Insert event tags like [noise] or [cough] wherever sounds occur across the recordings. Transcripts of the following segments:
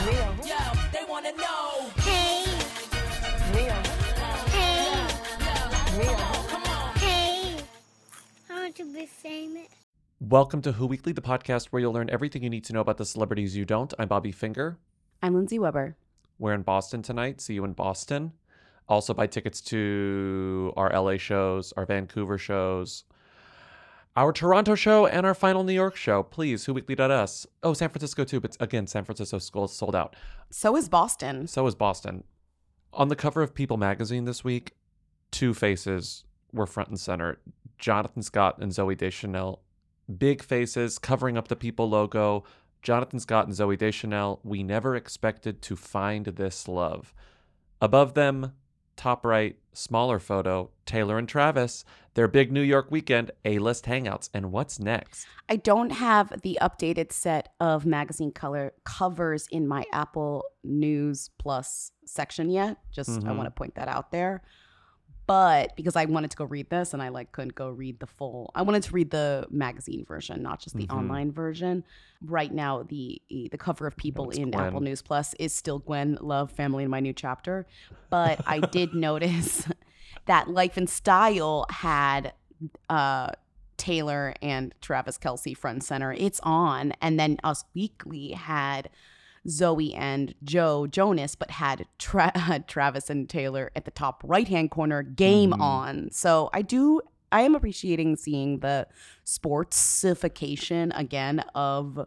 They wanna know. Hey, hey, Mia. hey. I want to be famous. Welcome to Who Weekly, the podcast where you'll learn everything you need to know about the celebrities you don't. I'm Bobby Finger. I'm Lindsey Weber. We're in Boston tonight. See you in Boston. Also, buy tickets to our LA shows, our Vancouver shows, our Toronto show, and our final New York show. Please, Who whoweekly.us. Oh, San Francisco too, but again, San Francisco school is sold out. So is Boston. So is Boston. On the cover of People magazine this week, two faces were front and center Jonathan Scott and Zooey Deschanel. Big faces covering up the People logo. Jonathan Scott and Zooey Deschanel, we never expected to find this love. Above them, top right, smaller photo, Taylor and Travis, their big New York weekend, A list hangouts. And what's next? I don't have the updated set of magazine color covers in my Apple News Plus section yet. Just I Mhm. want to point that out there. But because I wanted to go read this and I like couldn't go read the full. I wanted to read the magazine version, not just the Mhm. online version. Right now the the cover of People in Gwen. Apple News Plus is still Gwen Love Family in my new chapter. But I did [laughs] notice that Life and Style had uh Taylor and Travis Kelce front and center. It's on. And then Us Weekly had Zoe and Joe Jonas, but had Tra- [laughs] Travis and Taylor at the top right hand corner, game Mhm. on. So I do, I am appreciating seeing the sportsification again of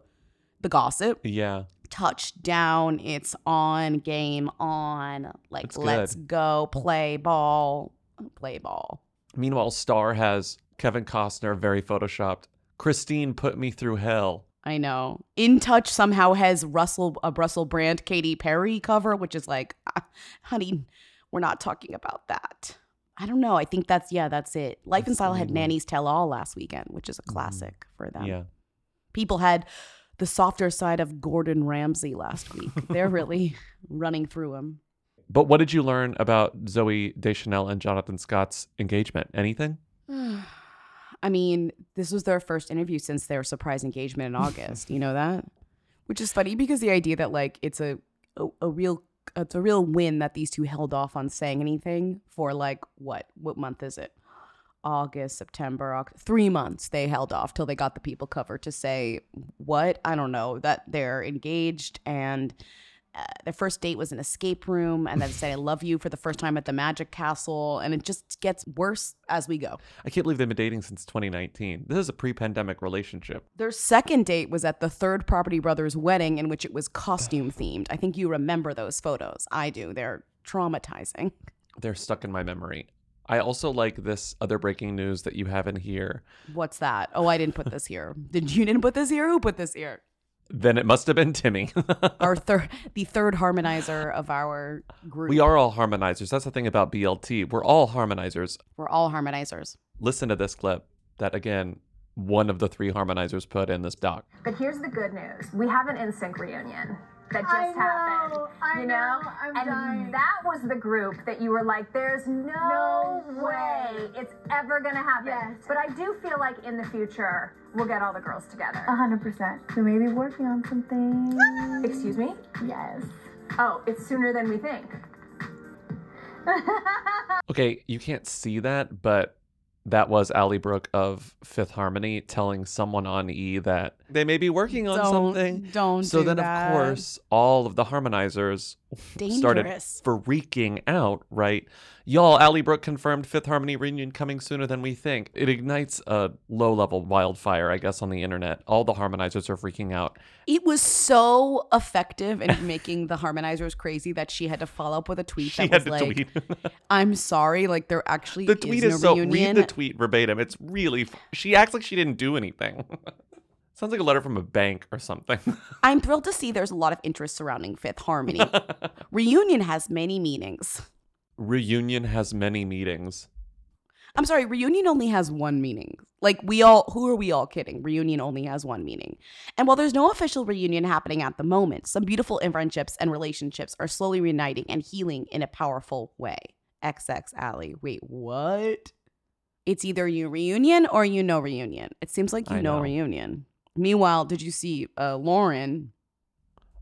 the gossip. Yeah. Touchdown, it's on, game on. Like, That's let's good. go play ball, play ball. Meanwhile, Star has Kevin Costner very photoshopped. Christine put me through hell. I know. In Touch somehow has Russell a Russell Brand Katy Perry cover, which is like, [laughs] honey, we're not talking about that. I don't know. I think that's yeah, that's it. Life and Style had. Nanny's Tell All last weekend, which is a mm-hmm. classic for them. Yeah. People had the softer side of Gordon Ramsay last week. [laughs] They're really running through him. But what did you learn about Zooey Deschanel and Jonathan Scott's engagement? Anything? [sighs] [sighs] I mean, this was their first interview since their surprise engagement in [laughs] August. you know that? Which is funny because the idea that like it's a, a a real it's a real win that these two held off on saying anything for like what what month is it? August, September, Oct- three months they held off till they got the people cover to say what I don't know that they're engaged and uh, their first date was an escape room and then said I love you for the first time at the Magic Castle and it just gets worse as we go. I can't believe they've been dating since 2019. This is a pre-pandemic relationship. Their second date was at the third Property Brothers wedding, in which it was costume themed. I think you remember those photos. I do. They're traumatizing. They're stuck in my memory. I also like this other breaking news that you have in here. What's that? Oh, I didn't put this here. Did you didn't put this here? Who put this here? Then it must have been Timmy. [laughs] Our third, the third harmonizer of our group. we are all harmonizers. That's the thing about BLT. We're all harmonizers. We're all harmonizers. Listen to this clip that again one of the three harmonizers put in this doc. But here's the good news: we have an NSYNC reunion that just I know, happened. I you know, know, I'm and dying. that was the group that you were like, "There's no, No way way. it's ever gonna happen." Yes. But I do feel like in the future we'll get all the girls together. A hundred percent. So maybe working on something. Excuse me? Yes. Oh, it's sooner than we think. [laughs] Okay, you can't see that, but that was Ally Brooke of Fifth Harmony telling someone on E that they may be working on don't, something. Don't. So do then, that. of course, all of the harmonizers started freaking out, right? Y'all, Ally Brooke confirmed Fifth Harmony reunion coming sooner than we think. It ignites a low level wildfire, I guess, on the internet. All the harmonizers are freaking out. It was so effective in [laughs] making the harmonizers crazy that she had to follow up with a tweet She that had was to like, tweet. [laughs] "I'm sorry, like there actually the tweet is is, no so. reunion." Read the tweet verbatim. It's really. f- She acts like she didn't do anything. [laughs] Sounds like a letter from a bank or something. [laughs] I'm thrilled to see there's a lot of interest surrounding Fifth Harmony. [laughs] reunion has many meanings. Reunion has many meetings. I'm sorry, reunion only has one meaning. Like we all who are we all kidding? Reunion only has one meaning. And while there's no official reunion happening at the moment, some beautiful friendships and relationships are slowly reuniting and healing in a powerful way. XX Ally. Wait, what? It's either you reunion or you know reunion. It seems like you know. know. reunion. Meanwhile, did you see uh, Lauren?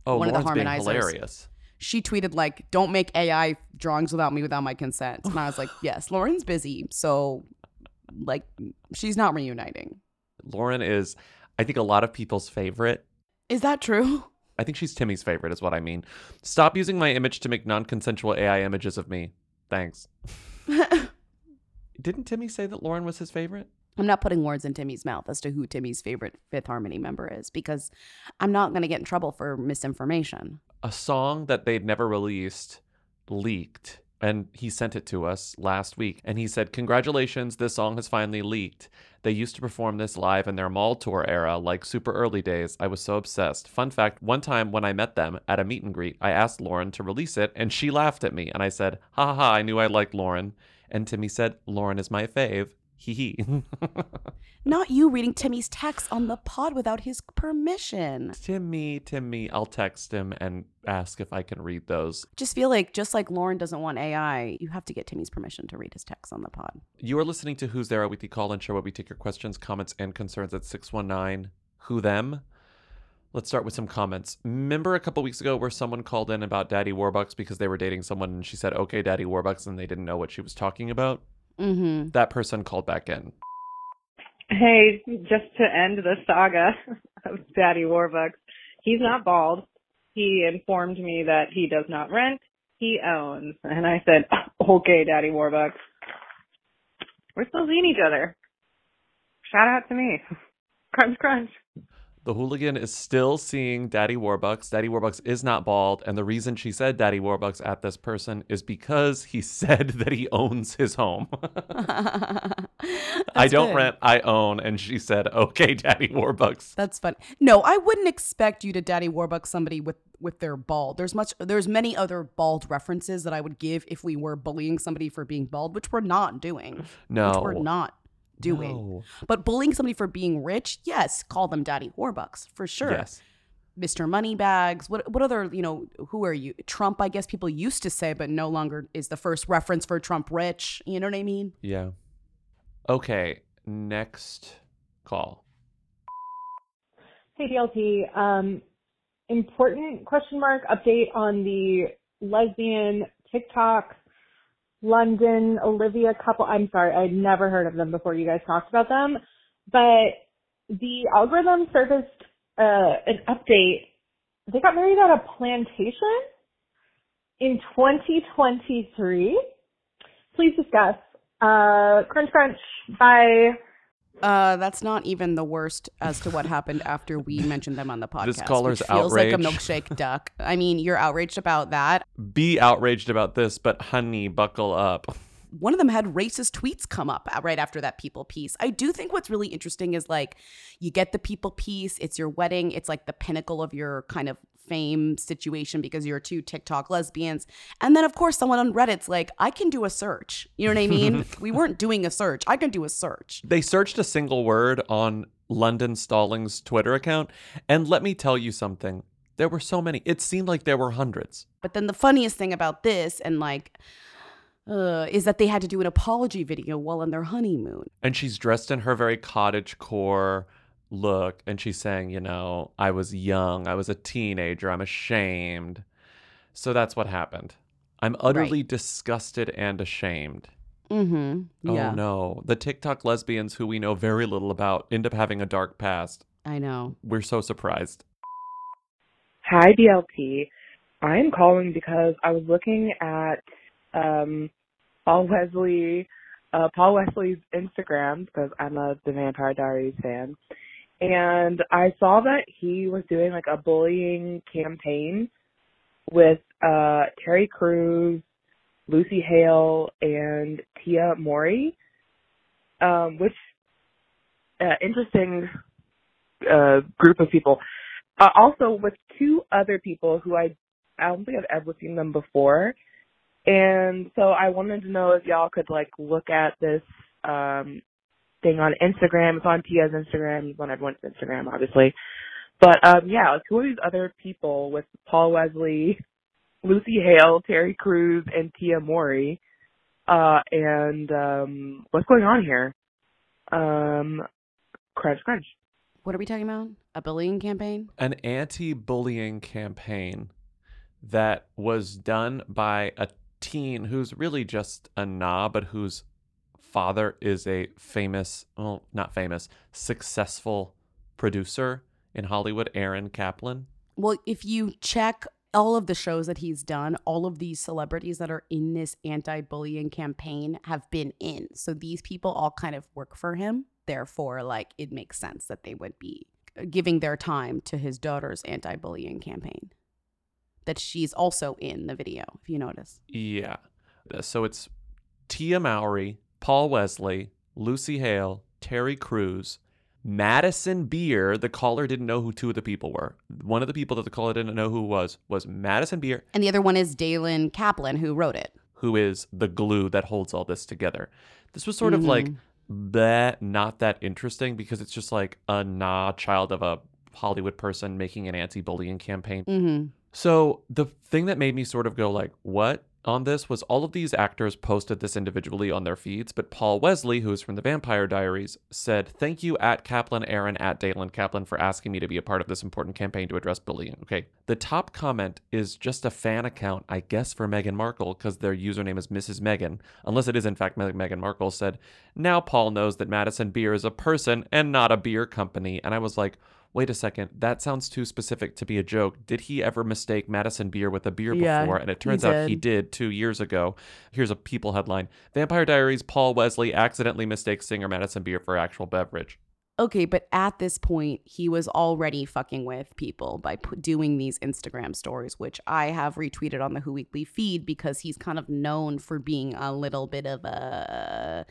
Oh, One of the Lauren's being harmonizers. hilarious. She tweeted like, "Don't make AI drawings without me, without my consent." And I was like, "Yes, Lauren's busy, so like she's not reuniting." Lauren is, I think, a lot of people's favorite. Is that true? I think she's Timmy's favorite, is what I mean. Stop using my image to make non consensual AI images of me. Thanks. [laughs] Didn't Timmy say that Lauren was his favorite? I'm not putting words in Timmy's mouth as to who Timmy's favorite Fifth Harmony member is because I'm not going to get in trouble for misinformation. A song that they'd never released leaked. And he sent it to us last week. And he said, Congratulations, this song has finally leaked. They used to perform this live in their mall tour era, like super early days. I was so obsessed. Fun fact one time when I met them at a meet and greet, I asked Lauren to release it, and she laughed at me. And I said, Ha ha ha, I knew I liked Lauren. And Timmy said, Lauren is my fave. Hee hee. [laughs] Not you reading Timmy's text on the pod without his permission. Timmy, Timmy, I'll text him and ask if I can read those. Just feel like just like Lauren doesn't want AI, you have to get Timmy's permission to read his text on the pod. You are listening to Who's There, a weekly call and show where we take your questions, comments, and concerns at 619 Who Them. Let's start with some comments. Remember a couple weeks ago where someone called in about Daddy Warbucks because they were dating someone and she said, okay, Daddy Warbucks, and they didn't know what she was talking about? Mm-hmm. That person called back in. Hey, just to end the saga of Daddy Warbucks, he's not bald. He informed me that he does not rent, he owns. And I said, okay, Daddy Warbucks. We're still seeing each other. Shout out to me. [laughs] Crunch, crunch. The Wholigan is still seeing Daddy Warbucks. Daddy Warbucks is not bald. And the reason she said Daddy Warbucks at this person is because he [laughs] said that he owns his home. [laughs] I don't good. rent, I own. And she said, okay, [laughs] Daddy Warbucks. That's fun. No, I wouldn't expect you to daddy Warbucks somebody with with their bald. There's much there's many other bald references that I would give if we were bullying somebody for being bald, which we're not doing. No. Which we're not doing. No. But bullying somebody for being rich, yes, call them daddy warbucks for sure. Yes. Mr. Moneybags. What what other, you know, who are you? Trump, I guess people used to say, but no longer is the first reference for Trump rich. You know what I mean? Yeah. Okay. Next call. Hey BLT, um, important question mark update on the lesbian TikTok London Olivia couple. I'm sorry, I'd never heard of them before you guys talked about them, but the algorithm surfaced uh, an update. They got married at a plantation in 2023. Please discuss. Uh, crunch crunch. Bye. Uh, that's not even the worst as to what happened after we [laughs] mentioned them on the podcast. This caller's which feels like a milkshake [laughs] duck. I mean, you're outraged about that. Be outraged about this, but honey, buckle up. One of them had racist tweets come up right after that people piece. I do think what's really interesting is like you get the people piece, it's your wedding, it's like the pinnacle of your kind of fame situation because you're two TikTok lesbians. And then of course someone on Reddit's like, I can do a search. You know what I mean? [laughs] we weren't doing a search. I can do a search. They searched a single word on London Stallings' Twitter account, and let me tell you something. There were so many. It seemed like there were hundreds. But then the funniest thing about this and like uh, is that they had to do an apology video while on their honeymoon. And she's dressed in her very cottage core look, and she's saying, you know, I was young, I was a teenager, I'm ashamed. So that's what happened. I'm utterly disgusted and ashamed. Mm-hmm. Yeah. Oh no. The TikTok lesbians who we know very little about end up having a dark past. I know. We're so surprised. Hi, BLT. I'm calling because I was looking at um, Paul Wesley, uh, Paul Wesley's Instagram because I'm a The Vampire Diaries fan, and I saw that he was doing like a bullying campaign with uh, Terry Crews, Lucy Hale, and Tia Mowry, um, which uh, interesting uh, group of people. Uh, also with two other people who I I don't think I've ever seen them before. And so I wanted to know if y'all could like look at this um thing on Instagram. It's on Tia's Instagram, it's on everyone's Instagram obviously. But um yeah, like who are these other people with Paul Wesley, Lucy Hale, Terry Crews, and Tia Mowry? Uh and um what's going on here? Um crunch crunch. What are we talking about? A bullying campaign? An anti bullying campaign that was done by a teen who's really just a knob, but whose father is a famous, well, not famous, successful producer in Hollywood, Aaron Kaplan. Well, if you check all of the shows that he's done, all of these celebrities that are in this anti bullying campaign have been in. So these people all kind of work for him. Therefore, like, it makes sense that they would be giving their time to his daughter's anti bullying campaign that she's also in the video, if you notice. Yeah. So it's Tia Mowry, Paul Wesley, Lucy Hale, Terry Crews, Madison Beer. The caller didn't know who two of the people were. One of the people that the caller didn't know who was was Madison Beer, And the other one is Dalen Kaplan, who wrote it. who is the glue that holds all this together. This was sort of like that, not that interesting because it's just like a nah child of a Hollywood person making an anti-bullying campaign. Mm-hmm. So the thing that made me sort of go like, what on this was all of these actors posted this individually on their feeds, but Paul Wesley, who is from the Vampire Diaries, said, Thank you at Kaplan Aaron at Dalen Kaplan for asking me to be a part of this important campaign to address bullying. Okay. The top comment is just a fan account, I guess, for Meghan Markle, because their username is Mrs. Meghan, unless it is in fact Meg- Meghan Markle, said, Now Paul knows that Madison Beer is a person and not a beer company. And I was like, Wait a second, that sounds too specific to be a joke. Did he ever mistake Madison Beer with a beer Yeah, before? And it he turns out he did. two years ago. Here's a People headline Vampire Diaries Paul Wesley accidentally mistakes singer Madison Beer for actual beverage. Okay, but at this point, he was already fucking with people by pu- doing these Instagram stories, which I have retweeted on the Who Weekly feed because he's kind of known for being a little bit of a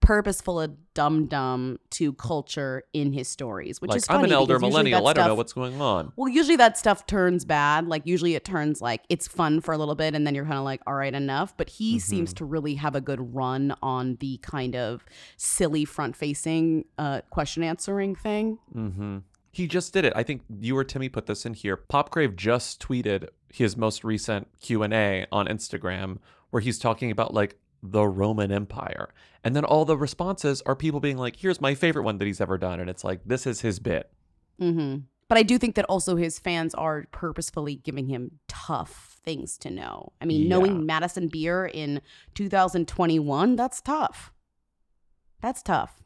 purposeful a dum dum to culture in his stories, which like, is I'm an elder millennial. I don't know what's going on. Well, usually that stuff turns bad. Like usually it turns like it's fun for a little bit and then you're kind of like, all right, enough. But he Mm-hmm. seems to really have a good run on the kind of silly front facing uh, question answering thing. hmm He just did it. I think you or Timmy put this in here. Pop Crave just tweeted his most recent Q&A on Instagram where he's talking about like the Roman Empire. And then all the responses are people being like, here's my favorite one that he's ever done. And it's like, this is his bit. hmm But I do think that also his fans are purposefully giving him tough things to know. I mean, Yeah. knowing Madison Beer in 2021, that's tough. That's tough.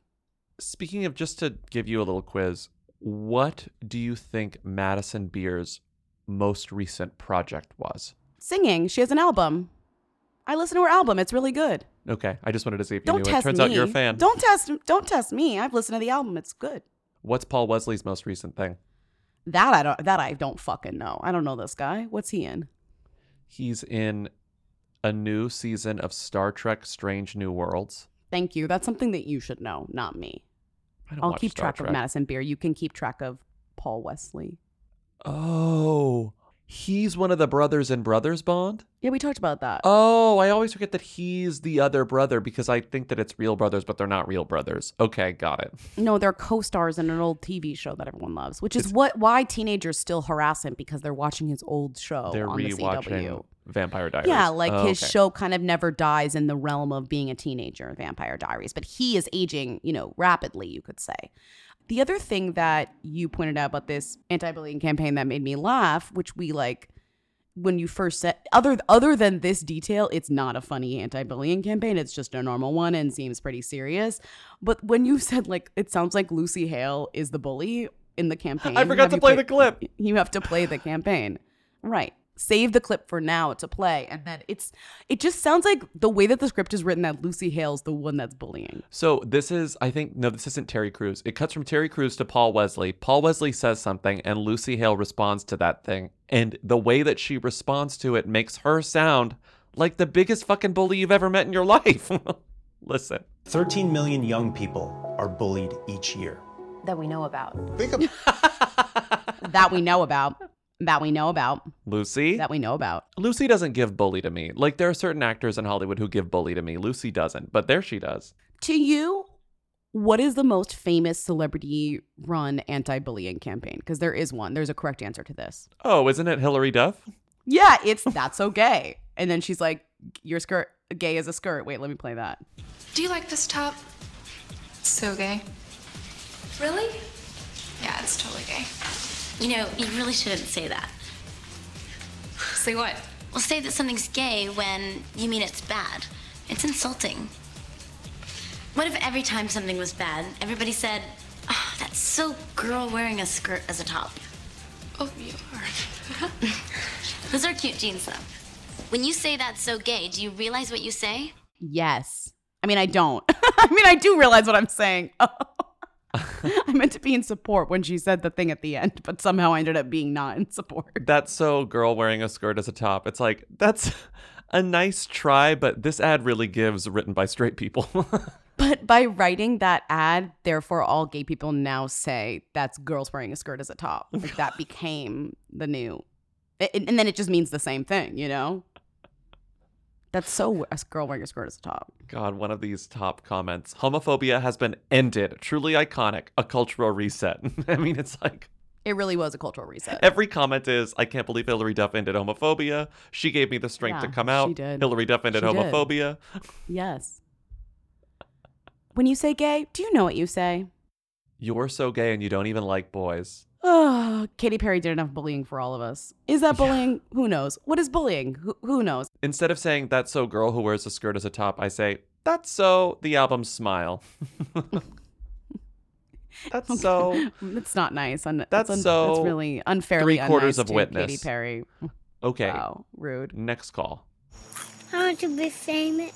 Speaking of, just to give you a little quiz, what do you think Madison Beer's most recent project was? Singing, she has an album. I listen to her album. It's really good. Okay, I just wanted to see if you Don't knew it. Turns me. out you're a fan. Don't test. Don't test me. I've listened to the album. It's good. What's Paul Wesley's most recent thing? That I don't. That I don't fucking know. I don't know this guy. What's he in? He's in a new season of Star Trek Strange New Worlds. Thank you. That's something that you should know, not me. I don't I'll watch keep Star track Trek. of Madison Beer. You can keep track of Paul Wesley. Oh, he's one of the brothers in Brothers Bond? Yeah, we talked about that. Oh, I always forget that he's the other brother because I think that it's real brothers, but they're not real brothers. Okay, got it. No, they're co-stars in an old TV show that everyone loves, which is what why teenagers still harass him because they're watching his old show they're on the CW. rewatching Vampire Diaries. Yeah, like Oh, his okay. show kind of never dies in the realm of being a teenager, Vampire Diaries, but he is aging, you know, rapidly, you could say. The other thing that you pointed out about this anti-bullying campaign that made me laugh, which we like when you first said other other than this detail, it's not a funny anti-bullying campaign. It's just a normal one and seems pretty serious. But when you [laughs] said like it sounds like Lucy Hale is the bully in the campaign. I forgot to play play- the clip. [laughs] You have to play the campaign. Right. Save the clip for now to play. And then it's it just sounds like the way that the script is written that Lucy Hale's the one that's bullying. So this is, I think, no, this isn't Terry Crews. It cuts from Terry Crews to Paul Wesley. Paul Wesley says something, and Lucy Hale responds to that thing. And the way that she responds to it makes her sound like the biggest fucking bully you've ever met in your [laughs] life. Listen. 13 million young people are bullied each year. That we know about. think of [laughs] [laughs] That we know about. That we know about. Lucy? That we know about. Lucy doesn't give bully to me. Like, there are certain actors in Hollywood who give bully to me. Lucy doesn't, but there she does. To you, what is the most famous celebrity run anti bullying campaign? Because there is one. There's a correct answer to this. Oh, isn't it Hilary Duff? Yeah, it's that's so gay. And then she's like, Your skirt gay as a skirt. Wait, let me play that. Do you like this top? It's so gay. Really? Yeah, it's totally gay. You know, you really shouldn't say that. Say what? Well, say that something's gay when you mean it's bad. It's insulting. What if every time something was bad, everybody said, oh, that's so girl wearing a skirt as a top? Oh, you are. [laughs] Those are cute jeans, though. When you say that's so gay, do you realize what you say? Yes. I mean, I don't. [laughs] I mean, I do realize what I'm saying. [laughs] [laughs] I meant to be in support when she said the thing at the end, but somehow I ended up being not in support. [laughs] That's so girl wearing a skirt as a top. It's like, that's a nice try, but this ad really gives written by straight people. [laughs] But by writing that ad, therefore all gay people now say that's girls wearing a skirt as a top. Like that became the new, and and then it just means the same thing, you know. That's so a girl wearing a skirt as a top. God, one of these top comments. Homophobia has been ended. Truly iconic. A cultural reset. [laughs] I mean, it's like It really was a cultural reset. every comment is, I can't believe Hilary Duff ended homophobia. She gave me the strength to come out. she did. Hilary Duff ended She did. homophobia. Yes. When you say gay, do you know what you say? You're so gay and you don't even like boys. Oh, Katy Perry did enough bullying for all of us. Is that [laughs] bullying? Who knows? What is bullying? Who, who knows? Instead of saying, that's so girl who wears a skirt as a top, I say, that's so the album Smile. [laughs] that's so. [laughs] It's not nice. Un- That's it's so That's really unfairly three quarters unnice of to witness. Katy Perry. Okay. Wow, rude. Next call. I want to be famous.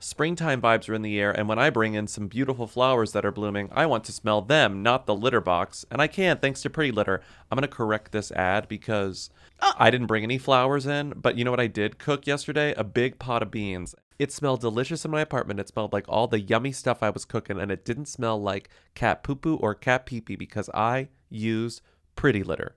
Springtime vibes are in the air, and when I bring in some beautiful flowers that are blooming, I want to smell them, not the litter box. And I can, thanks to Pretty Litter. I'm going to correct this ad because ah. I didn't bring any flowers in, but you know what I did cook yesterday? A big pot of beans. It smelled delicious in my apartment. It smelled like all the yummy stuff I was cooking, and it didn't smell like cat poo poo or cat pee pee because I used Pretty Litter.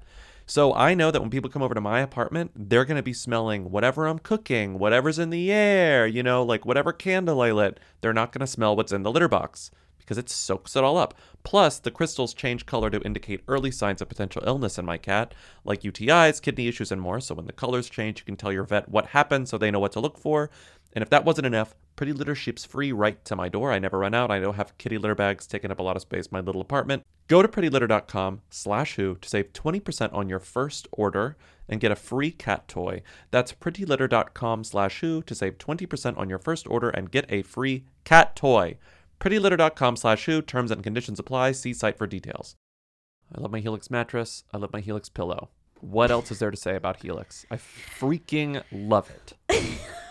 So I know that when people come over to my apartment, they're going to be smelling whatever I'm cooking, whatever's in the air, you know, like whatever candle I lit. They're not going to smell what's in the litter box because it soaks it all up. Plus, the crystals change color to indicate early signs of potential illness in my cat, like UTIs, kidney issues, and more. So when the colors change, you can tell your vet what happened so they know what to look for. And if that wasn't enough, Pretty Litter ships free right to my door. I never run out. I don't have kitty litter bags taking up a lot of space in my little apartment. Go to prettylitter.com slash who to save 20% on your first order and get a free cat toy. That's prettylitter.com slash who to save 20% on your first order and get a free cat toy. prettylitter.com slash who. Terms and conditions apply. See site for details. I love my Helix mattress. I love my Helix pillow. What else is there to say about Helix? I freaking love it. [laughs]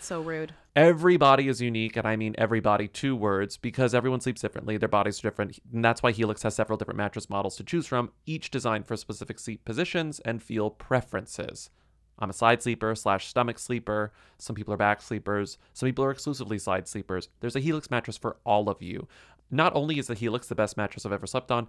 So rude. Everybody is unique, and I mean everybody, two words, because everyone sleeps differently. Their bodies are different. And that's why Helix has several different mattress models to choose from, each designed for specific sleep positions and feel preferences. I'm a side sleeper slash stomach sleeper. Some people are back sleepers. Some people are exclusively side sleepers. There's a Helix mattress for all of you. Not only is the Helix the best mattress I've ever slept on,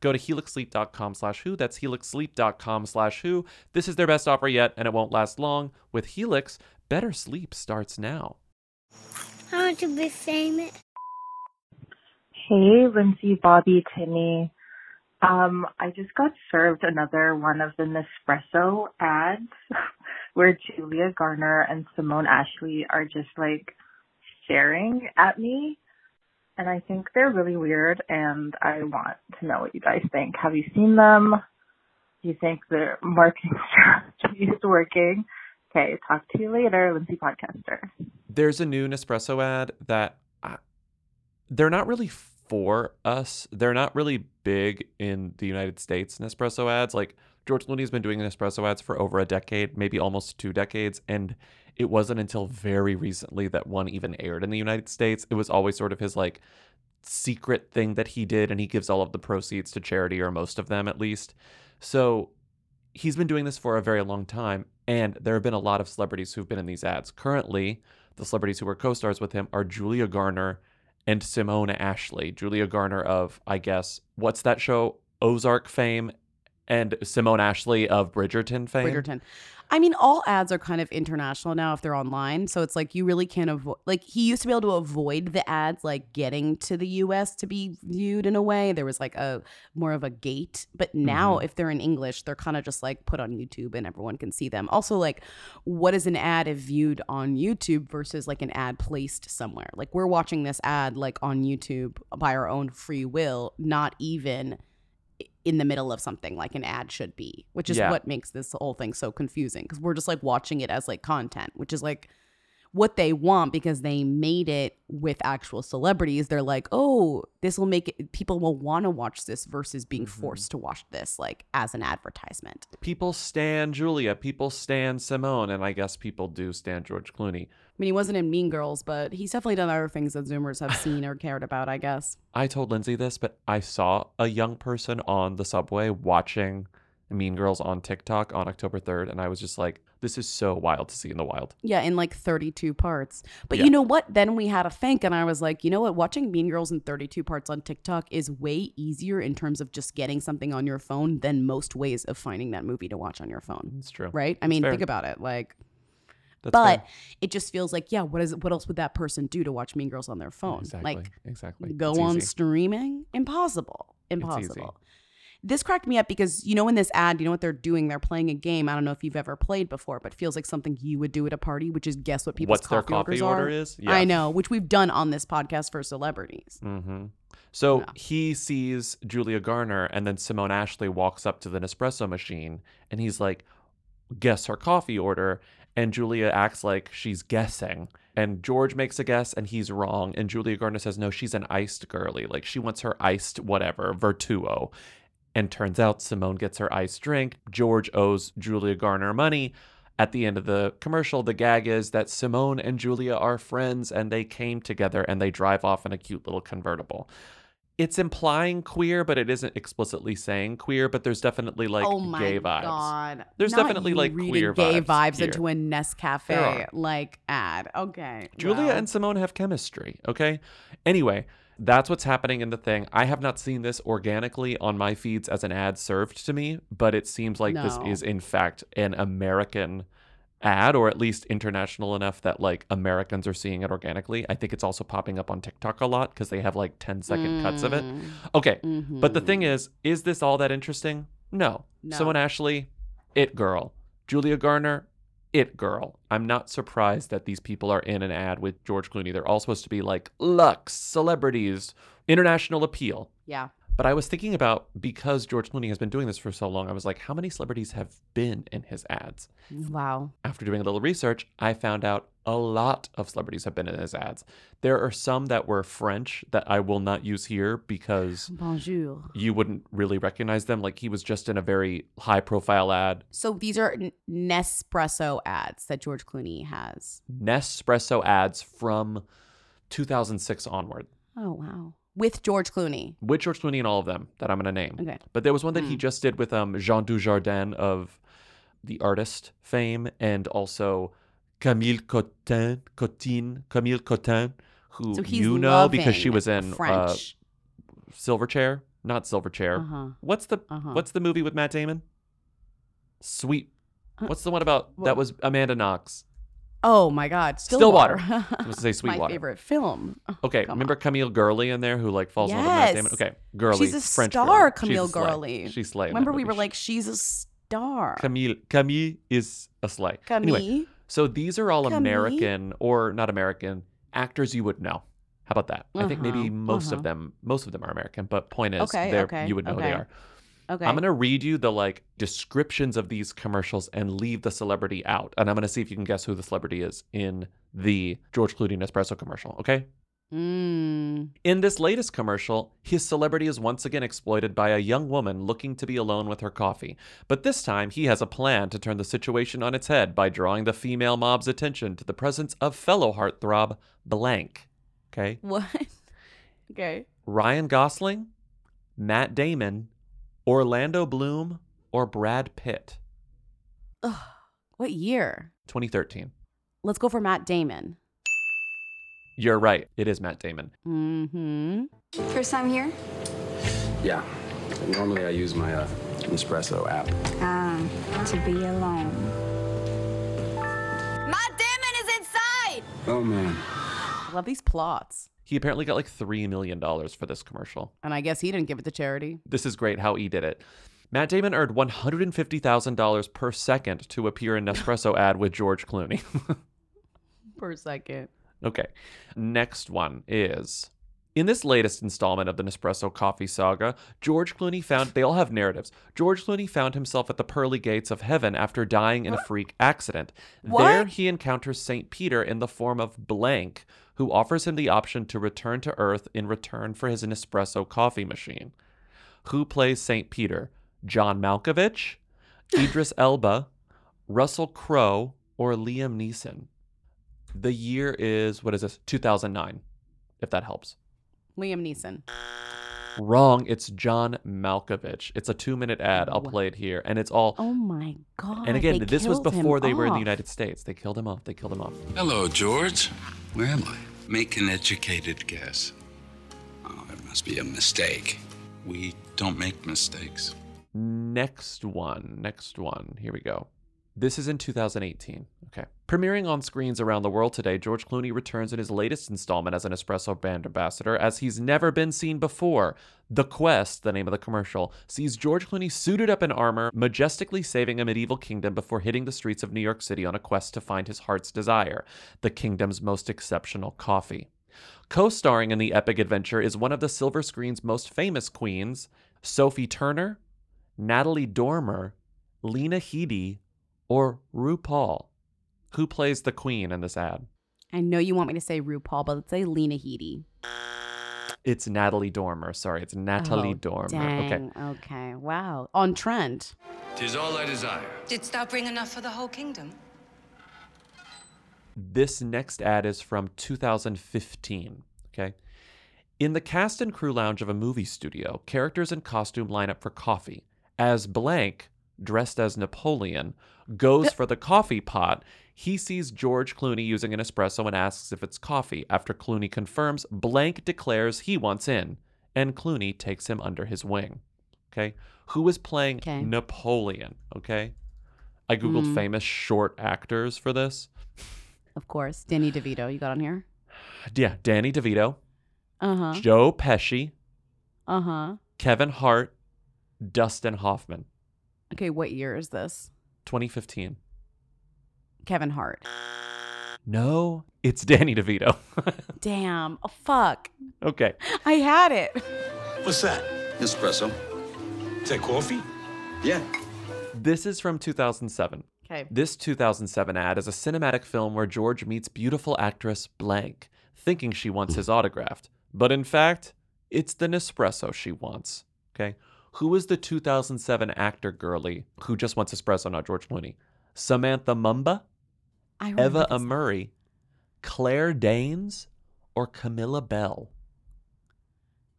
Go to helixsleep.com slash who. That's helixsleep.com slash who. This is their best offer yet, and it won't last long. With Helix, better sleep starts now. I want to be famous. Hey, Lindsey, Bobby, Timmy. Um, I just got served another one of the Nespresso ads [laughs] where Julia Garner and Simone Ashley are just like staring at me. And I think they're really weird and I want to know what you guys think. Have you seen them? Do you think the marketing [laughs] strategy is working? Okay, talk to you later, Lindsey Podcaster. There's a new Nespresso ad that I, they're not really for us. They're not really big in the United States, Nespresso ads. Like George Clooney's been doing Nespresso ads for over a decade, maybe almost two decades. And it wasn't until very recently that one even aired in the United States. It was always sort of his like secret thing that he did, and he gives all of the proceeds to charity, or most of them at least. So he's been doing this for a very long time, and there have been a lot of celebrities who've been in these ads. Currently, the celebrities who were co stars with him are Julia Garner and Simone Ashley. Julia Garner of, I guess, what's that show? Ozark fame, and Simone Ashley of Bridgerton fame. Bridgerton. I mean, all ads are kind of international now if they're online. So it's like you really can't avoid. Like he used to be able to avoid the ads like getting to the U.S. to be viewed in a way. There was like a more of a gate. But now, Mhm. if they're in English, they're kind of just like put on YouTube and everyone can see them. Also, like, what is an ad if viewed on YouTube versus like an ad placed somewhere? Like we're watching this ad like on YouTube by our own free will, not even in the middle of something like an ad should be, which is Yeah. what makes this whole thing so confusing because we're just like watching it as like content, which is like what they want because they made it with actual celebrities. They're like, oh, this will make it, people will want to watch this versus being Mm-hmm. forced to watch this like as an advertisement. People stand Julia, people stand Simone, and I guess people do stand George Clooney. I mean, he wasn't in Mean Girls, but he's definitely done other things that Zoomers have seen or cared about, I guess. [sighs] I told Lindsey this, but I saw a young person on the subway watching Mean Girls on TikTok on October 3rd, and I was just like, this is so wild to see in the wild. Yeah, in like 32 parts. But Yeah. you know what? Then we had a think, and I was like, you know what? Watching Mean Girls in 32 parts on TikTok is way easier in terms of just getting something on your phone than most ways of finding that movie to watch on your phone. It's true. Right? I mean, think about it. Like, That's but fair. it just feels like, yeah, what is what else would that person do to watch Mean Girls on their phone? Exactly. Like, exactly. go It's on easy. streaming? Impossible. Impossible. This cracked me up because you know in this ad, you know what they're doing? They're playing a game. I don't know if you've ever played before, but it feels like something you would do at a party, which is guess what people's What's their coffee, coffee orders order are. is? I know, which we've done on this podcast for celebrities. hmm So he sees Julia Garner, and then Simone Ashley walks up to the Nespresso machine, and he's like, "Guess her coffee order." And Julia acts like she's guessing, and George makes a guess, and he's wrong. And Julia Garner says, "No, she's an iced girly. Like she wants her iced whatever Vertuo." And turns out Simone gets her iced drink. George owes Julia Garner money. At the end of the commercial, the gag is that Simone and Julia are friends and they came together and they drive off in a cute little convertible. It's implying queer, but it isn't explicitly saying queer. But there's definitely like oh my gay vibes. god! There's Not definitely like queer gay vibes, vibes into a Nescafe are. like ad. Okay, Julia wow. and Simone have chemistry, okay? Anyway, that's what's happening in the thing. I have not seen this organically on my feeds as an ad served to me, but it seems like this is in fact an American ad or at least international enough that like Americans are seeing it organically. I think it's also popping up on TikTok a lot because they have like 10 second cuts of it. Mm. Okay. But the thing is, is this all that interesting? No. No. Simone Ashley, it girl. Julia Garner, it girl. I'm not surprised that these people are in an ad with George Clooney. They're all supposed to be like Lux, celebrities, international appeal. Yeah. But I was thinking about because George Clooney has been doing this for so long, I was like, how many celebrities have been in his ads? Wow. After doing a little research, I found out a lot of celebrities have been in his ads. There are some that were French that I will not use here because Bonjour. you wouldn't really recognize them. Like he was just in a very high profile ad. So these are Nespresso ads that George Clooney has. Nespresso ads from 2006 onward. Oh wow. With George Clooney. With George Clooney and all of them that I'm going to name. Okay. But there was one that he Mm. just did with um, Jean Dujardin of the artist fame and also Camille Cottin, Cottin, Camille Cottin, who So you know because she was in uh, French. Silverchair, not Silverchair. Uh-huh. What's the Uh-huh. What's the movie with Matt Damon? Sweet. Uh, What's the one about what- that was Amanda Knox? Oh my God, Stillwater. Stillwater. I was to say [laughs] My Sweetwater. favorite film. [laughs] Okay, remember Camille Gurley in there who like falls in love with Matt Damon? Yes. Okay, Gurley. She's a French star. She's Camille a slay. Gurley. She's that Remember, we movie. were like, she's a star. Camille. Camille is a slay. Camille. Anyway, so these are all Camille. American or not American actors you would know. How about that? I think maybe Uh-huh, most uh-huh. of them, most of them are American, but point is, Okay, they're okay, you would know who they okay. are. Okay. I'm gonna read you the like descriptions of these commercials and leave the celebrity out, and I'm gonna see if you can guess who the celebrity is in the George Clooney Nespresso commercial. Okay. Mm. In this latest commercial, his celebrity is once again exploited by a young woman looking to be alone with her coffee. But this time, he has a plan to turn the situation on its head by drawing the female mob's attention to the presence of fellow heartthrob Blank. Okay? What? [laughs] okay. Ryan Gosling, Matt Damon, Orlando Bloom, or Brad Pitt. Ugh. What year? 2013. Let's go for Matt Damon. You're right. It is Matt Damon. Mm-hmm. First time here? Yeah. Normally I use my uh, Nespresso app. Ah, to be alone. Matt Damon is inside! Oh man. I love these plots. He apparently got like $3 million for this commercial. And I guess he didn't give it to charity. This is great how he did it. Matt Damon earned $150,000 per second to appear in Nespresso [laughs] ad with George Clooney. [laughs] Per second. okay. Next one is in this latest installment of the Nespresso coffee saga, George Clooney found they all have narratives. George Clooney found himself at the pearly gates of heaven after dying in a freak accident. There he encounters St. Peter in the form of Blank, who offers him the option to return to Earth in return for his Nespresso coffee machine. Who plays St. Peter? John Malkovich, [laughs] Idris Elba, Russell Crowe, or Liam Neeson? The year is, what is this? 2009, if that helps. Liam Neeson. Wrong. It's John Malkovich. It's a two minute ad. I'll play it here. And it's all. Oh my God. and again, they this was before they were in the. Oh. United States. They killed him off. They killed him off. Hello, George. Where am I? Make an educated guess. Oh, there must be a mistake. We don't make mistakes. Next one. Next one. Here we go. This is in 2018. Okay. Premiering on screens around the world today, George Clooney returns in his latest installment as an espresso brand ambassador as he's never been seen before. The Quest, the name of the commercial, sees George Clooney suited up in armor, majestically saving a medieval kingdom before hitting the streets of New York City on a quest to find his heart's desire, the kingdom's most exceptional coffee. Co starring in the epic adventure is one of the silver screen's most famous queens, Sophie Turner, Natalie Dormer, Lena Headey, or RuPaul. Who plays the queen in this ad? I know you want me to say RuPaul, but let's say Lena Headey. It's Natalie Dormer. Sorry, it's Natalie Oh, Dormer. Dang. Okay. Okay. Wow. On trend. Tis all I desire. Didst thou bring enough for the whole kingdom? This next ad is from 2015. Okay. In the cast and crew lounge of a movie studio, characters in costume line up for coffee. As Blank, dressed as Napoleon, goes for the coffee pot, he sees George Clooney using an espresso and asks if it's coffee. After Clooney confirms, Blank declares he wants in, and Clooney takes him under his wing. Okay? Who is playing Okay. Napoleon? Okay? I Googled Mm. famous short actors for this. Of course. Danny DeVito, you got on here? [sighs] Yeah, Danny DeVito, Uh huh. Joe Pesci, Uh huh. Kevin Hart, Dustin Hoffman. Okay, what year is this? 2015. Kevin Hart. No, it's Danny DeVito. [laughs] Damn. Oh, fuck. okay. [laughs] I had it. What's that? Espresso. Is that coffee? Yeah. This is from 2007. Okay. This 2007 ad is a cinematic film where George meets beautiful actress Blank, thinking she wants his autograph. But in fact, it's the Nespresso she wants. Okay. Who is the 2007 actor girly who just wants espresso, not George Clooney? Samantha Mumba, Eva. Murray, Claire Danes, or Camilla Belle?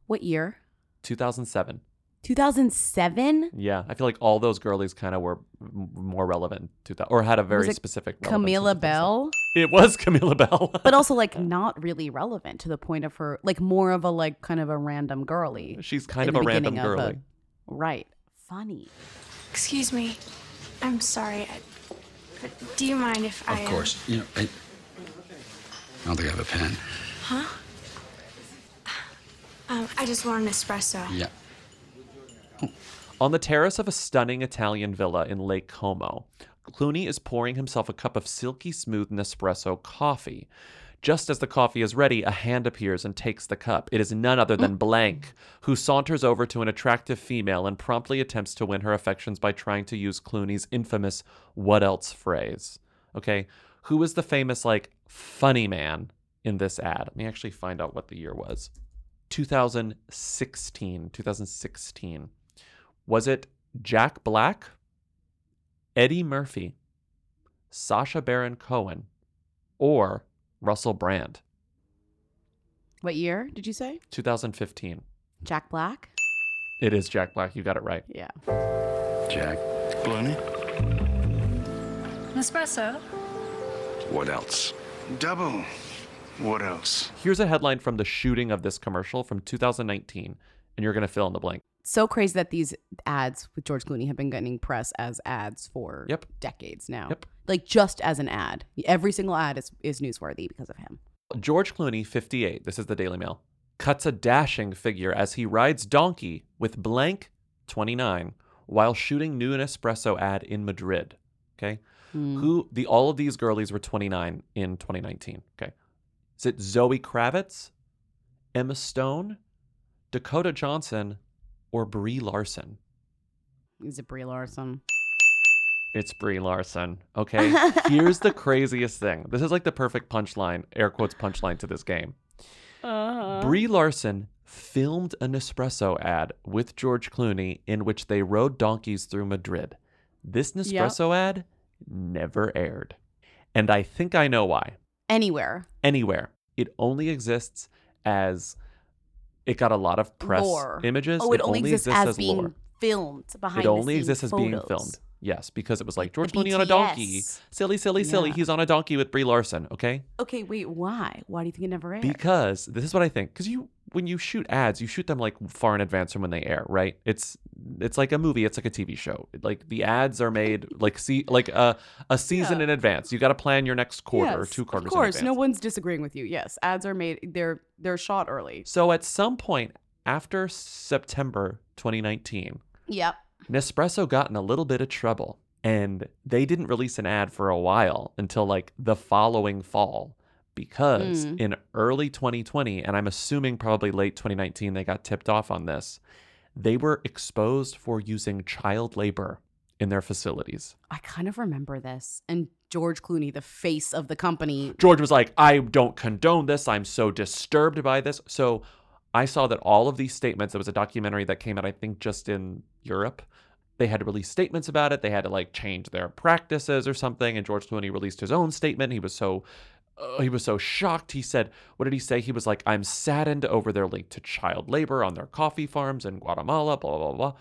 What year? 2007. 2007? Yeah, I feel like all those girlies kind of were m- more relevant to that, or had a very Was specific. Camilla Belle? It was [laughs] Camilla Belle. but also like [laughs] not really relevant to the point of her like more of a like kind of a random girly. She's kind of a random beginning of a- girly. Right. Funny. Excuse me. I'm sorry. I, but do you mind if I. Of uh, course. You know, I, I don't think I have a pen. Huh? Um, I just want an espresso. Yeah. On the terrace of a stunning Italian villa in Lake Como, Clooney is pouring himself a cup of silky smooth Nespresso coffee. Just as the coffee is ready, a hand appears and takes the cup. It is none other than Blank, who saunters over to an attractive female and promptly attempts to win her affections by trying to use Clooney's infamous what else phrase. Okay, who is the famous, like, funny man in this ad? Let me actually find out what the year was 2016. 2016. Was it Jack Black, Eddie Murphy, Sacha Baron Cohen, or Russell Brand? What year did you say? 2015. Jack Black? It is Jack Black. You got it right. Yeah. Jack. Clooney. Espresso. What else? Double. What else? Here's a headline from the shooting of this commercial from 2019, and you're going to fill in the blank. So crazy that these ads with George Clooney have been getting press as ads for Yep. decades now. Yep. Like just as an ad. Every single ad is, is newsworthy because of him. George Clooney, 58, this is the Daily Mail, cuts a dashing figure as he rides donkey with blank 29 while shooting new Nespresso ad in Madrid. Okay. Hmm. Who the all of these girlies were 29 in 2019. Okay. Is it Zoe Kravitz, Emma Stone, Dakota Johnson, or Brie Larson? Is it Brie Larson? It's Brie Larson. Okay. [laughs] Here's the craziest thing. This is like the perfect punchline, air quotes punchline to this game. Uh-huh. Brie Larson filmed an Nespresso ad with George Clooney in which they rode donkeys through Madrid. This Nespresso ad never aired. And I think I know why. Anywhere. Anywhere. It only exists as it got a lot of press Lore. images. Oh, it, only exists as, being lore. filmed behind It only exists scenes as being filmed. Yes, because it was like George Clooney on a donkey. Silly, silly, silly. Yeah. He's on a donkey with Brie Larson, okay? Okay, wait, why? Why do you think it never aired? Because this is what I think. Because you, when you shoot ads, you shoot them like far in advance from when they air, right? It's it's like a movie. It's like a TV show. Like the ads are made [laughs] like see like a a season in advance. You got to plan your next quarter Yes, two quarters. Of course, no one's disagreeing with you. Yes, ads are made. They're they're shot early. So at some point after September 2019, Yep. Nespresso got in a little bit of trouble and they didn't release an ad for a while until like the following fall because Mm. in early 2020 and I'm assuming probably late 2019 they got tipped off on this. They were exposed for using child labor in their facilities. I kind of remember this. And George Clooney, the face of the company, George was like, I don't condone this. I'm so disturbed by this. So I saw that all of these statements, there was a documentary that came out, I think, just in Europe. They had to release statements about it. They had to like change their practices or something. And George Clooney released his own statement. He was so uh, he was so shocked. He said, "What did he say?" He was like, "I'm saddened over their link to child labor on their coffee farms in Guatemala." Blah blah blah.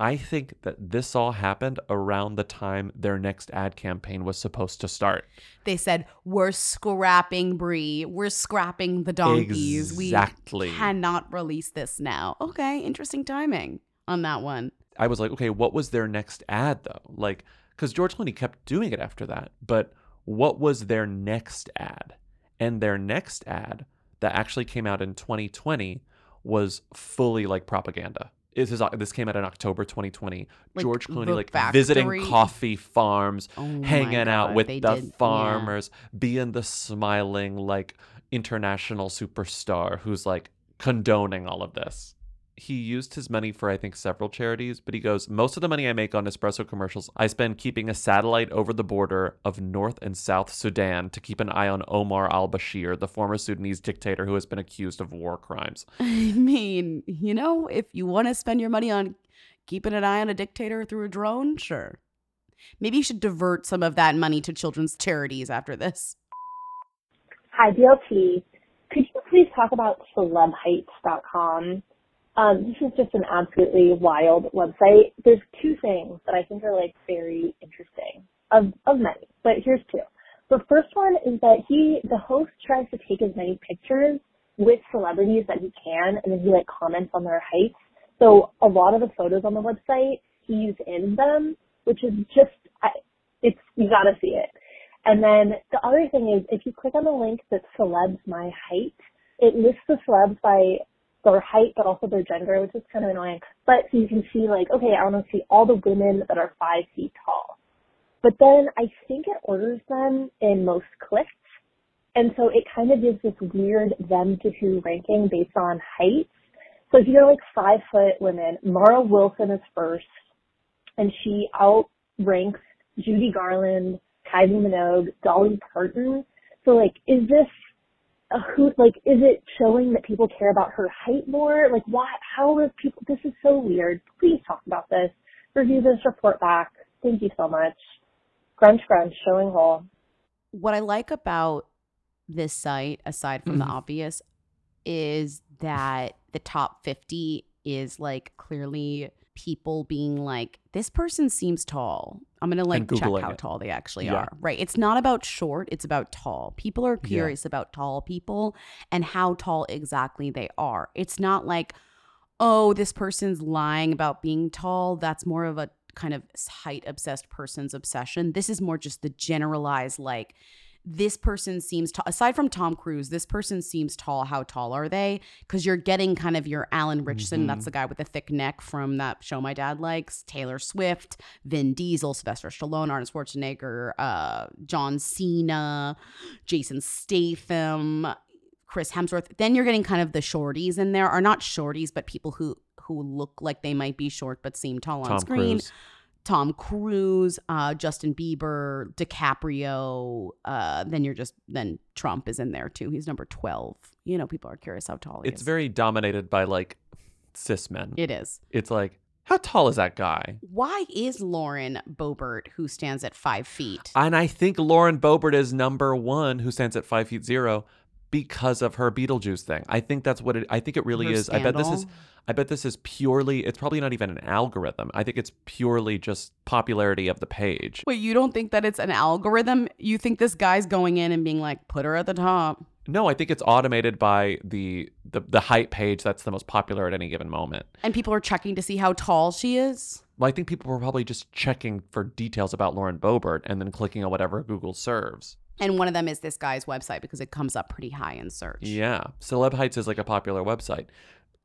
I think that this all happened around the time their next ad campaign was supposed to start. They said, We're scrapping Brie. We're scrapping the donkeys. Exactly. We cannot release this now. Okay, interesting timing on that one. I was like, okay, what was their next ad though? Like, because George Clooney kept doing it after that, but what was their next ad? And their next ad that actually came out in 2020 was fully like propaganda. This is uh, this came out in October 2020. Like George Clooney like factory? visiting coffee farms, Oh hanging out with they the did- yeah. farmers, being the smiling like international superstar who's like condoning all of this. He used his money for I think several charities, but he goes, "Most of the money I make on espresso commercials, I spend keeping a satellite over the border of North and South Sudan to keep an eye on Omar al-Bashir, the former Sudanese dictator who has been accused of war crimes." [laughs] I mean, you know, if you want to spend your money on keeping an eye on a dictator through a drone, sure. Maybe you should divert some of that money to children's charities after this. Hi, BLT. Could you please talk about celebheights.com? Um, this is just an absolutely wild website. There's two things that I think are like very interesting of, of many, but here's two. The first one is that he, the host tries to take as many pictures with celebrities that he can, and then he like comments on their heights. So a lot of the photos on the website, he's in them, which is just, it's, you gotta see it. And then the other thing is, if you click on the link that celebs my height, it lists the celebs by their height, but also their gender, which is kind of annoying. But so you can see like, okay, I want to see all the women that are five feet tall. But then I think it orders them in most clicks. And so it kind of gives this weird them to who ranking based on height. So if you go like five foot women, Mara Wilson is first, and she outranks Judy Garland, Kylie Minogue, Dolly Parton. So like, is this who? Like, is it showing that people care about her height more? Like, why? How are people? This is so weird. Please talk about this. Review this. Report back. Thank you so much. Grunch, grunch. Showing hole. What I like about this site, aside from the Mhm. obvious, is that the top 50 is like clearly people being like, this person seems tall. I'm going to like check how it. tall they actually Yeah. are. Right. It's not about short, it's about tall. People are Yeah. curious about tall people and how tall exactly they are. It's not like, oh, this person's lying about being tall. That's more of a kind of height obsessed person's obsession. This is more just the generalized, like, this person seems tall. Aside from Tom Cruise, this person seems tall. How tall are they? Because you're getting kind of your Alan Ritchson. That's Mhm. the guy with the thick neck from that show my dad likes. Taylor Swift, Vin Diesel, Sylvester Stallone, Arnold Schwarzenegger, uh, John Cena, Jason Statham, Chris Hemsworth. Then you're getting kind of the shorties in there, are not shorties, but people who who look like they might be short but seem tall on Tom screen. Cruise. Tom Cruise, uh, Justin Bieber, DiCaprio. Uh, then you're just then Trump is in there too. He's number twelve. You know, people are curious how tall he It's is. very dominated by like cis men. It is. It's like, how tall is that guy? Why is Lauren Boebert, who stands at five feet? And I think Lauren Boebert is number one, who stands at five feet zero, because of her Beetlejuice thing. I think that's what it. I think it really Her is. I bet this is. I bet this is purely. It's probably not even an algorithm. I think it's purely just popularity of the page. Wait, you don't think that it's an algorithm? You think this guy's going in and being like, put her at the top? No, I think it's automated by the the the height page that's the most popular at any given moment. And people are checking to see how tall she is? Well, I think people were probably just checking for details about Lauren Boebert and then clicking on whatever Google serves. And one of them is this guy's website because it comes up pretty high in search. Yeah, Celeb Heights is like a popular website.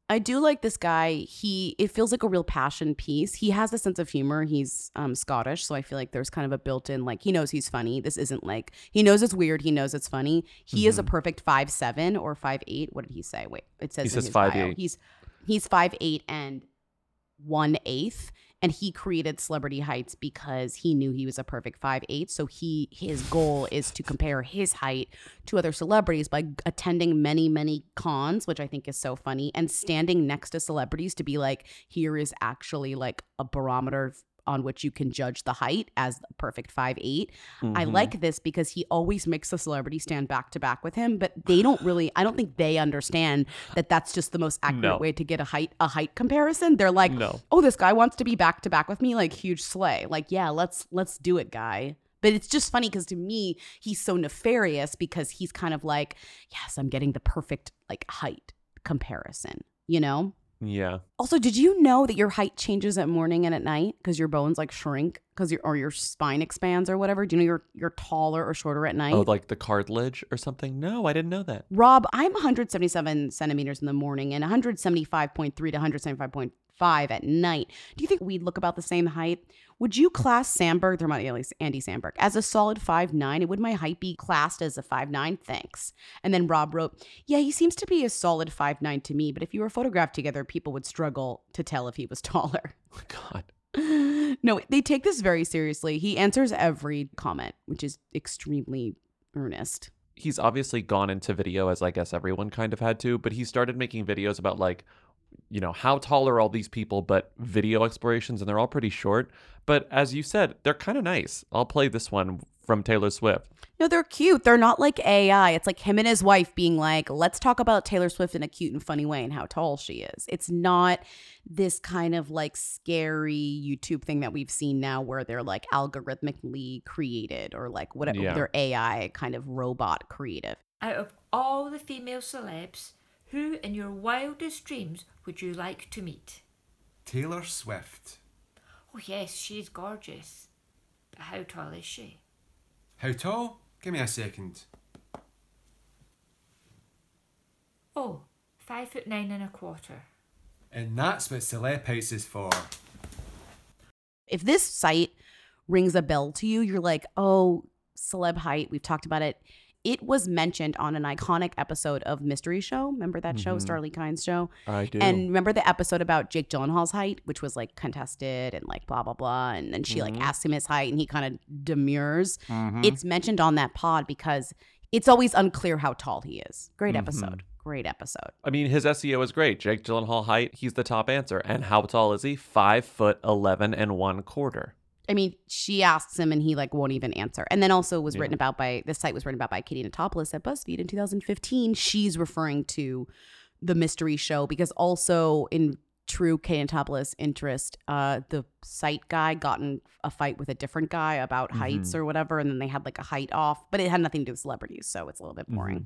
I do like this guy. He it feels like a real passion piece. He has a sense of humor. He's um Scottish, so I feel like there's kind of a built-in like he knows he's funny. This isn't like he knows it's weird. He knows it's funny. He is a Mhm. perfect five seven or five eight. What did he say? Wait, it says He says his bio. 5'8". He's he's five eight and one eighth. And he created Celebrity Heights because he knew he was a perfect five eight. So he his goal is to compare his height to other celebrities by attending many, many cons, which I think is so funny, and standing next to celebrities to be like, here is actually like a barometer on which you can judge the height as the perfect five eight. I Mhm. like this because he always makes the celebrity stand back to back with him, but they don't really. I don't think they understand that that's just the most accurate No. way to get a height a height comparison. They're like, No. oh, this guy wants to be back to back with me, like huge sleigh. Like, yeah, let's let's do it, guy. But it's just funny because to me, he's so nefarious because he's kind of like, yes, I'm getting the perfect like height comparison, you know? Yeah. Also, did you know that your height changes at morning and at night because your bones like shrink because your or your spine expands or whatever? Do you know you're you're taller or shorter at oh, night? Oh, like the cartilage or something? No, I didn't know that. Rob, I'm 177 centimeters in the morning and 175.3 to 175.5 at night. Do you think we'd look about the same height? Would you class Samberg, they're my at least Andy Samberg, as a solid 5'9? Would my height be classed as a five nine? Thanks. And then Rob wrote, Yeah, he seems to be a solid five nine to me, but if you were photographed together, people would struggle to tell if he was [laughs] taller. Oh God. [laughs] no, they take this very seriously. He answers every comment, which is extremely earnest. He's obviously gone into video as I guess everyone kind of had to, but he started making videos about like, you know, how tall are all these people, but video explorations, and they're all pretty short. But as you said, they're kind of nice. I'll play this one from Taylor Swift. No, they're cute. They're not like AI. It's like him and his wife being like, let's talk about Taylor Swift in a cute and funny way and how tall she is. It's not this kind of like scary YouTube thing that we've seen now where they're like algorithmically created or like whatever Yeah. they're AI kind of robot creative. Out of all the female celebs, who in your wildest dreams would you like to meet? Taylor Swift. Oh, yes, she's gorgeous. But how tall is she? How tall? Give me a second. Oh, five foot nine and a quarter. And that's what Celeb House is for. If this site rings a bell to you, you're like, oh, celeb height. We've talked about it. It was mentioned on an iconic episode of Mystery Show. Remember that show, Mhm. Starlee Kine's show? I do. And remember the episode about Jake Gyllenhaal's height, which was like contested and like blah blah blah. And then she like Mhm. asked him his height, and he kind of demurs. Mhm. It's mentioned on that pod because it's always unclear how tall he is. Great Mhm. episode. Great episode. I mean, his SEO is great. Jake Gyllenhaal height, he's the top answer. And how tall is he? Five foot eleven and one quarter. I mean, she asks him and he like won't even answer. And then also was Yeah. written about by this site was written about by Katie Notopoulos at BuzzFeed in 2015. She's referring to the mystery show because also in true Katie Notopoulos interest, uh, the site guy got in a fight with a different guy about heights Mhm. or whatever, and then they had like a height off, but it had nothing to do with celebrities, so it's a little bit boring. Mhm.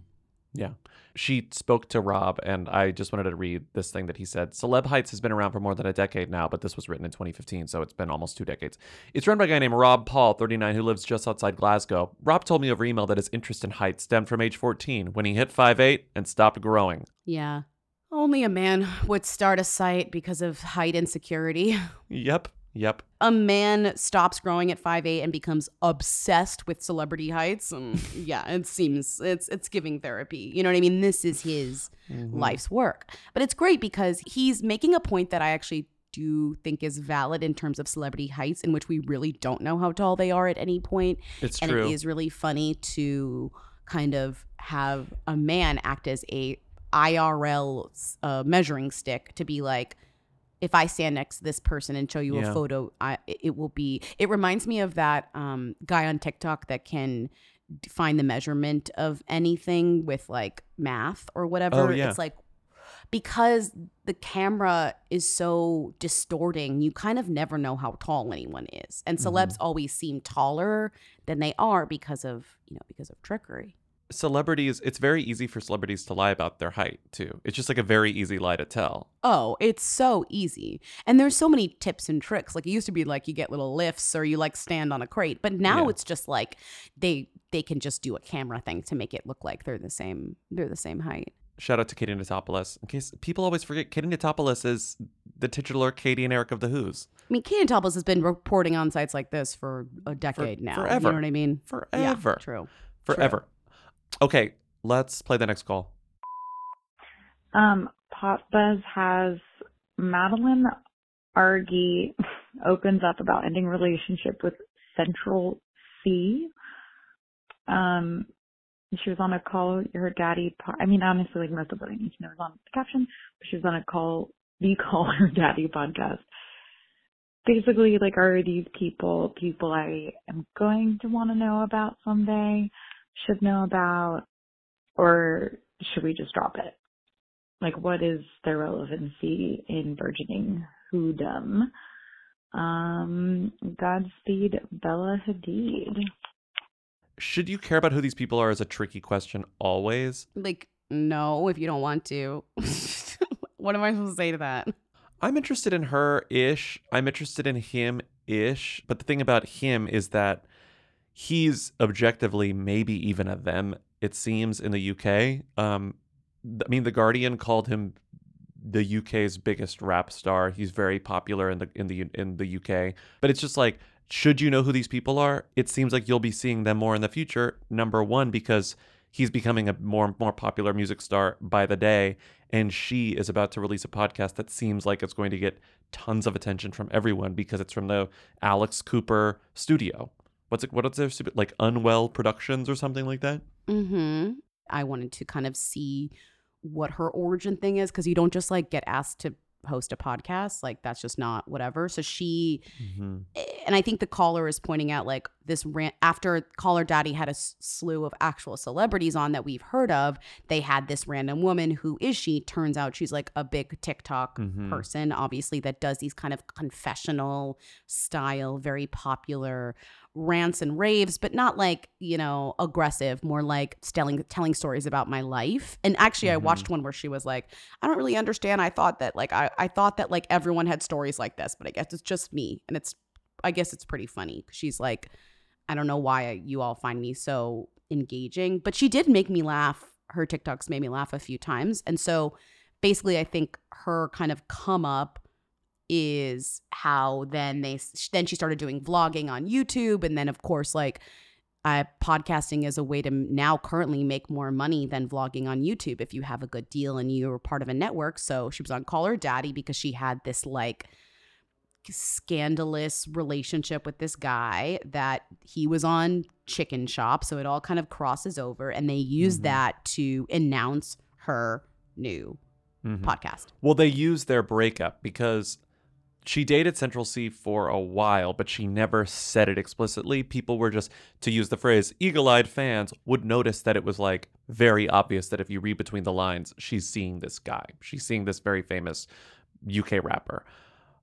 Yeah. She spoke to Rob, and I just wanted to read this thing that he said. Celeb Heights has been around for more than a decade now, but this was written in 2015, so it's been almost two decades. It's run by a guy named Rob Paul, 39, who lives just outside Glasgow. Rob told me over email that his interest in height stemmed from age 14 when he hit 5'8 and stopped growing. Yeah. Only a man would start a site because of height insecurity. Yep. Yep. a man stops growing at 5'8 and becomes obsessed with celebrity heights um, [laughs] yeah it seems it's it's giving therapy you know what i mean this is his Mhm. life's work but it's great because he's making a point that i actually do think is valid in terms of celebrity heights in which we really don't know how tall they are at any point It's and true. it is really funny to kind of have a man act as a irl uh, measuring stick to be like if I stand next to this person and show you Yeah. a photo, I, it will be. It reminds me of that um, guy on TikTok that can find the measurement of anything with like math or whatever. Oh, yeah. It's like because the camera is so distorting, you kind of never know how tall anyone is, and celebs Mhm. always seem taller than they are because of you know because of trickery. Celebrities, it's very easy for celebrities to lie about their height, too. It's just like a very easy lie to tell. Oh, it's so easy. And there's so many tips and tricks. Like it used to be like you get little lifts or you like stand on a crate, but now Yeah. it's just like they they can just do a camera thing to make it look like they're the same they're the same height. Shout out to Katie Notopoulos. In case people always forget, Katie Notopoulos is the titular Katie and Eric of the Who's. I mean, katie Topless has been reporting on sites like this for a decade now. forever. You know what I mean? Yeah, Forever. true. Okay, let's play the next call. Um, Pop Buzz has Madeline Argy opens up about ending relationship with Central Cee. Um, she was on a call. Her daddy. I mean, honestly, like most of what I need to know is on the caption. But she was on a call. The Call [laughs] Her Daddy podcast. basically, like, are these people people I am going to want to know about someday, should know about, or should we just drop it? Like, what is their relevancy in burgeoning whodom? Um, Godspeed, Bella Hadid. Should you care about who these people are is a tricky question always. Like, no, if you don't want to. [laughs] what am I supposed to say to that? I'm interested in her ish. I'm interested in him ish. But the thing about him is that he's objectively maybe even a them, it seems, in the UK. Um, I mean, The Guardian called him the UK's biggest rap star. He's very popular in the in the in the UK. But it's just like, should you know who these people are? It seems like you'll be seeing them more in the future. Number one, because he's becoming a more more popular music star by the day, and she is about to release a podcast that seems like it's going to get tons of attention from everyone because it's from the Alex Cooper studio. What's it? What is their stupid like Unwell Productions or something like that? Mm-hmm. I wanted to kind of see what her origin thing is because you don't just like get asked to host a podcast like that's just not whatever so she Mm-hmm. and i think the caller is pointing out like this rant after caller daddy had a slew of actual celebrities on that we've heard of they had this random woman who is she turns out she's like a big tiktok Mhm. person obviously that does these kind of confessional style very popular rants and raves but not like you know aggressive more like telling telling stories about my life. And actually i mm-hmm. watched one where she was like i don't really understand. I thought that like I, I thought that like everyone had stories like this but i guess it's just me. And it's i guess it's pretty funny she's like i don't know why you all find me so engaging. But she did make me laugh. Her tiktoks made me laugh a few times. And so basically i think her kind of come up is how then they then she started doing vlogging on YouTube and then of course like uh, podcasting is a way to now currently make more money than vlogging on YouTube if you have a good deal and you're part of a network. So she was on Call Her Daddy because she had this like scandalous relationship with this guy that he was on Chicken Shop. So it all kind of crosses over and they use Mhm. that to announce her new Mhm. podcast. Well, they use their breakup because she dated Central Cee for a while, but she never said it explicitly. People were just, to use the phrase, eagle eyed fans would notice that it was like very obvious that if you read between the lines, she's seeing this guy. She's seeing this very famous UK rapper.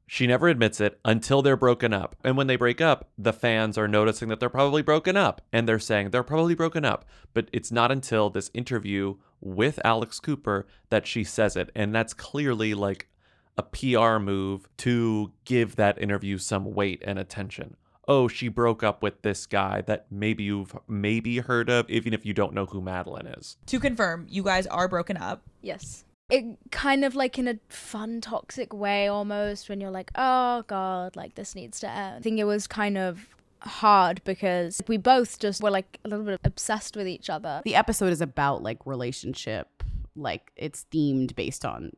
She never admits it until they're broken up. And when they break up, the fans are noticing that they're probably broken up and they're saying they're probably broken up. But it's not until this interview with Alex Cooper that she says it. And that's clearly like a PR move to give that interview some weight and attention. Oh, she broke up with this guy that maybe you've maybe heard of, even if you don't know who Madeline is. To confirm, you guys are broken up. Yes. It kind of like in a fun, toxic way almost when you're like, oh god, like this needs to end. I think it was kind of hard because we both just were like a little bit obsessed with each other. The episode is about like relationship, like it's themed based on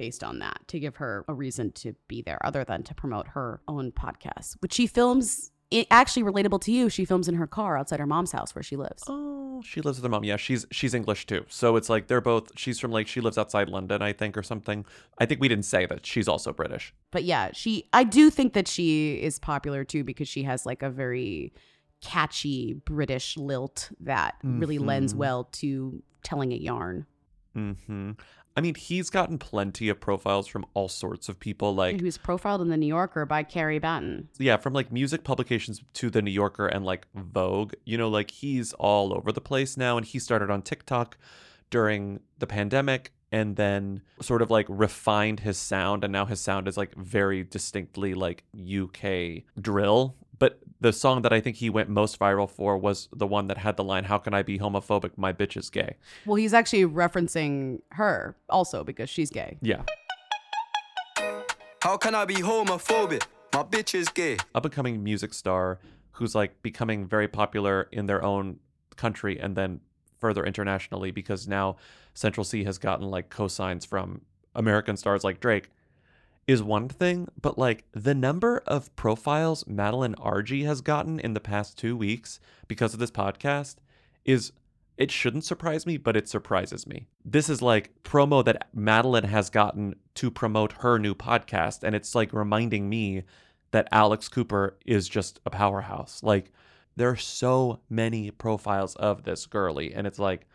based on that to give her a reason to be there other than to promote her own podcast, which she films it actually relatable to you. She films in her car outside her mom's house where she lives. Oh, she lives with her mom. Yeah, she's she's English too. So it's like they're both she's from like she lives outside London, I think, or something. I think we didn't say that she's also British. But yeah, she I do think that she is popular too because she has like a very catchy British lilt that really lends Mhm. well to telling a yarn. Hmm I mean, he's gotten plenty of profiles from all sorts of people, like He was profiled in the New Yorker by Carrie Battan. yeah, from like music publications to the New Yorker and like Vogue. You know, like he's all over the place now, and he started on TikTok during the pandemic and then sort of like refined his sound and now his sound is like very distinctly like UK drill. But the song that I think he went most viral for was the one that had the line, How can I be homophobic? My bitch is gay. Well, he's actually referencing her also because she's gay. Yeah. How can I be homophobic? My bitch is gay. up and coming music star who's like becoming very popular in their own country and then further internationally because now Central Cee has gotten like cosigns from American stars like Drake is one thing, but like the number of profiles Madeline Argy has gotten in the past two weeks because of this podcast is it shouldn't surprise me, but it surprises me. This is like promo that Madeline has gotten to promote her new podcast, and it's like reminding me that Alex Cooper is just a powerhouse. Like there are so many profiles of this girly and it's like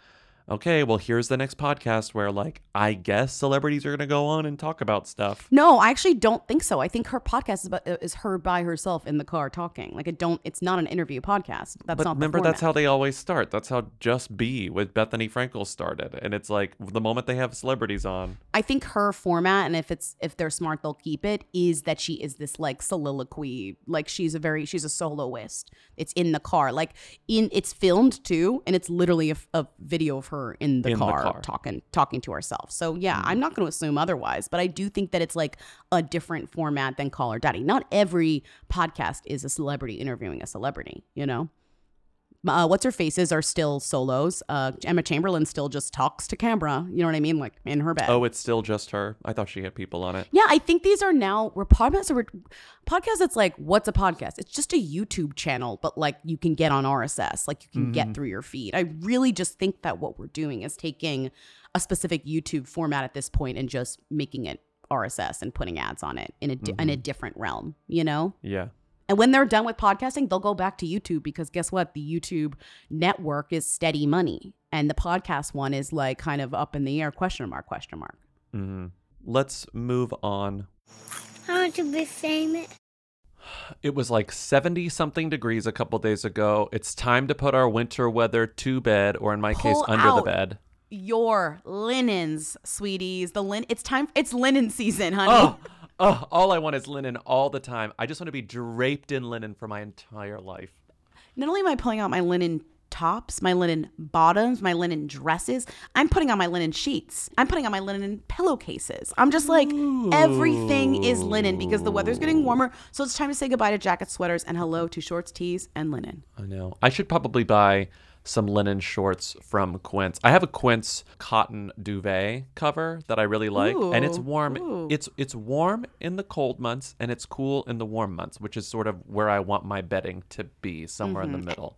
okay, well, here's the next podcast where, like, I guess celebrities are going to go on and talk about stuff. No, I actually don't think so. I think her podcast is, about, uh, is her by herself in the car talking. Like, it don't. It's not an interview podcast. That's but not. remember, that's how they always start. That's how Just Be with Bethenny Frankel started, and it's like the moment they have celebrities on. I think her format, and if it's if they're smart, they'll keep it. Is that she is this like soliloquy, like she's a very she's a soloist. It's in the car, like in it's filmed too, and it's literally a, a video of her in the, In the car, car. talking talking to herself. So yeah, I'm mm-hmm. not going to assume otherwise, but I do think that it's like a different format than Call Her Daddy. Not every podcast is a celebrity interviewing a celebrity, you know. Uh, what's her faces are still solos. Uh, Emma Chamberlain still just talks to camera. You know what I mean? Like in her bed. Oh, it's still just her. I thought she had people on it. Yeah, I think these are now we're podcasts. Are podcasts. That's like what's a podcast? It's just a YouTube channel, but like you can get on RSS, like you can get Mhm. through your feed. I really just think that what we're doing is taking a specific YouTube format at this point and just making it RSS and putting ads on it in a di- in a Mhm. different realm. You know. Yeah. And when they're done with podcasting, they'll go back to YouTube because guess what? The YouTube network is steady money. And the podcast one is like kind of up in the air, question mark, question mark. hmm Let's move on. I want to be famous. It was like 70 something degrees a couple days ago. It's time to put our winter weather to bed, or in my case, Pull under the bed. Your linens, sweeties. The lin it's time it's linen season, honey. Oh, oh, all I want is linen all the time. I just want to be draped in linen for my entire life. Not only am I pulling out my linen tops, my linen bottoms, my linen dresses, I'm putting on my linen sheets. I'm putting on my linen pillowcases. I'm just like everything is linen because the weather's getting warmer. So it's time to say goodbye to jackets, sweaters, and hello to shorts, tees, and linen. I know. I should probably buy some linen shorts from Quince. I have a Quince cotton duvet cover that I really like, and it's warm. ooh. It's it's warm in the cold months, and it's cool in the warm months, which is sort of where I want my bedding to be, somewhere in Mhm. the middle.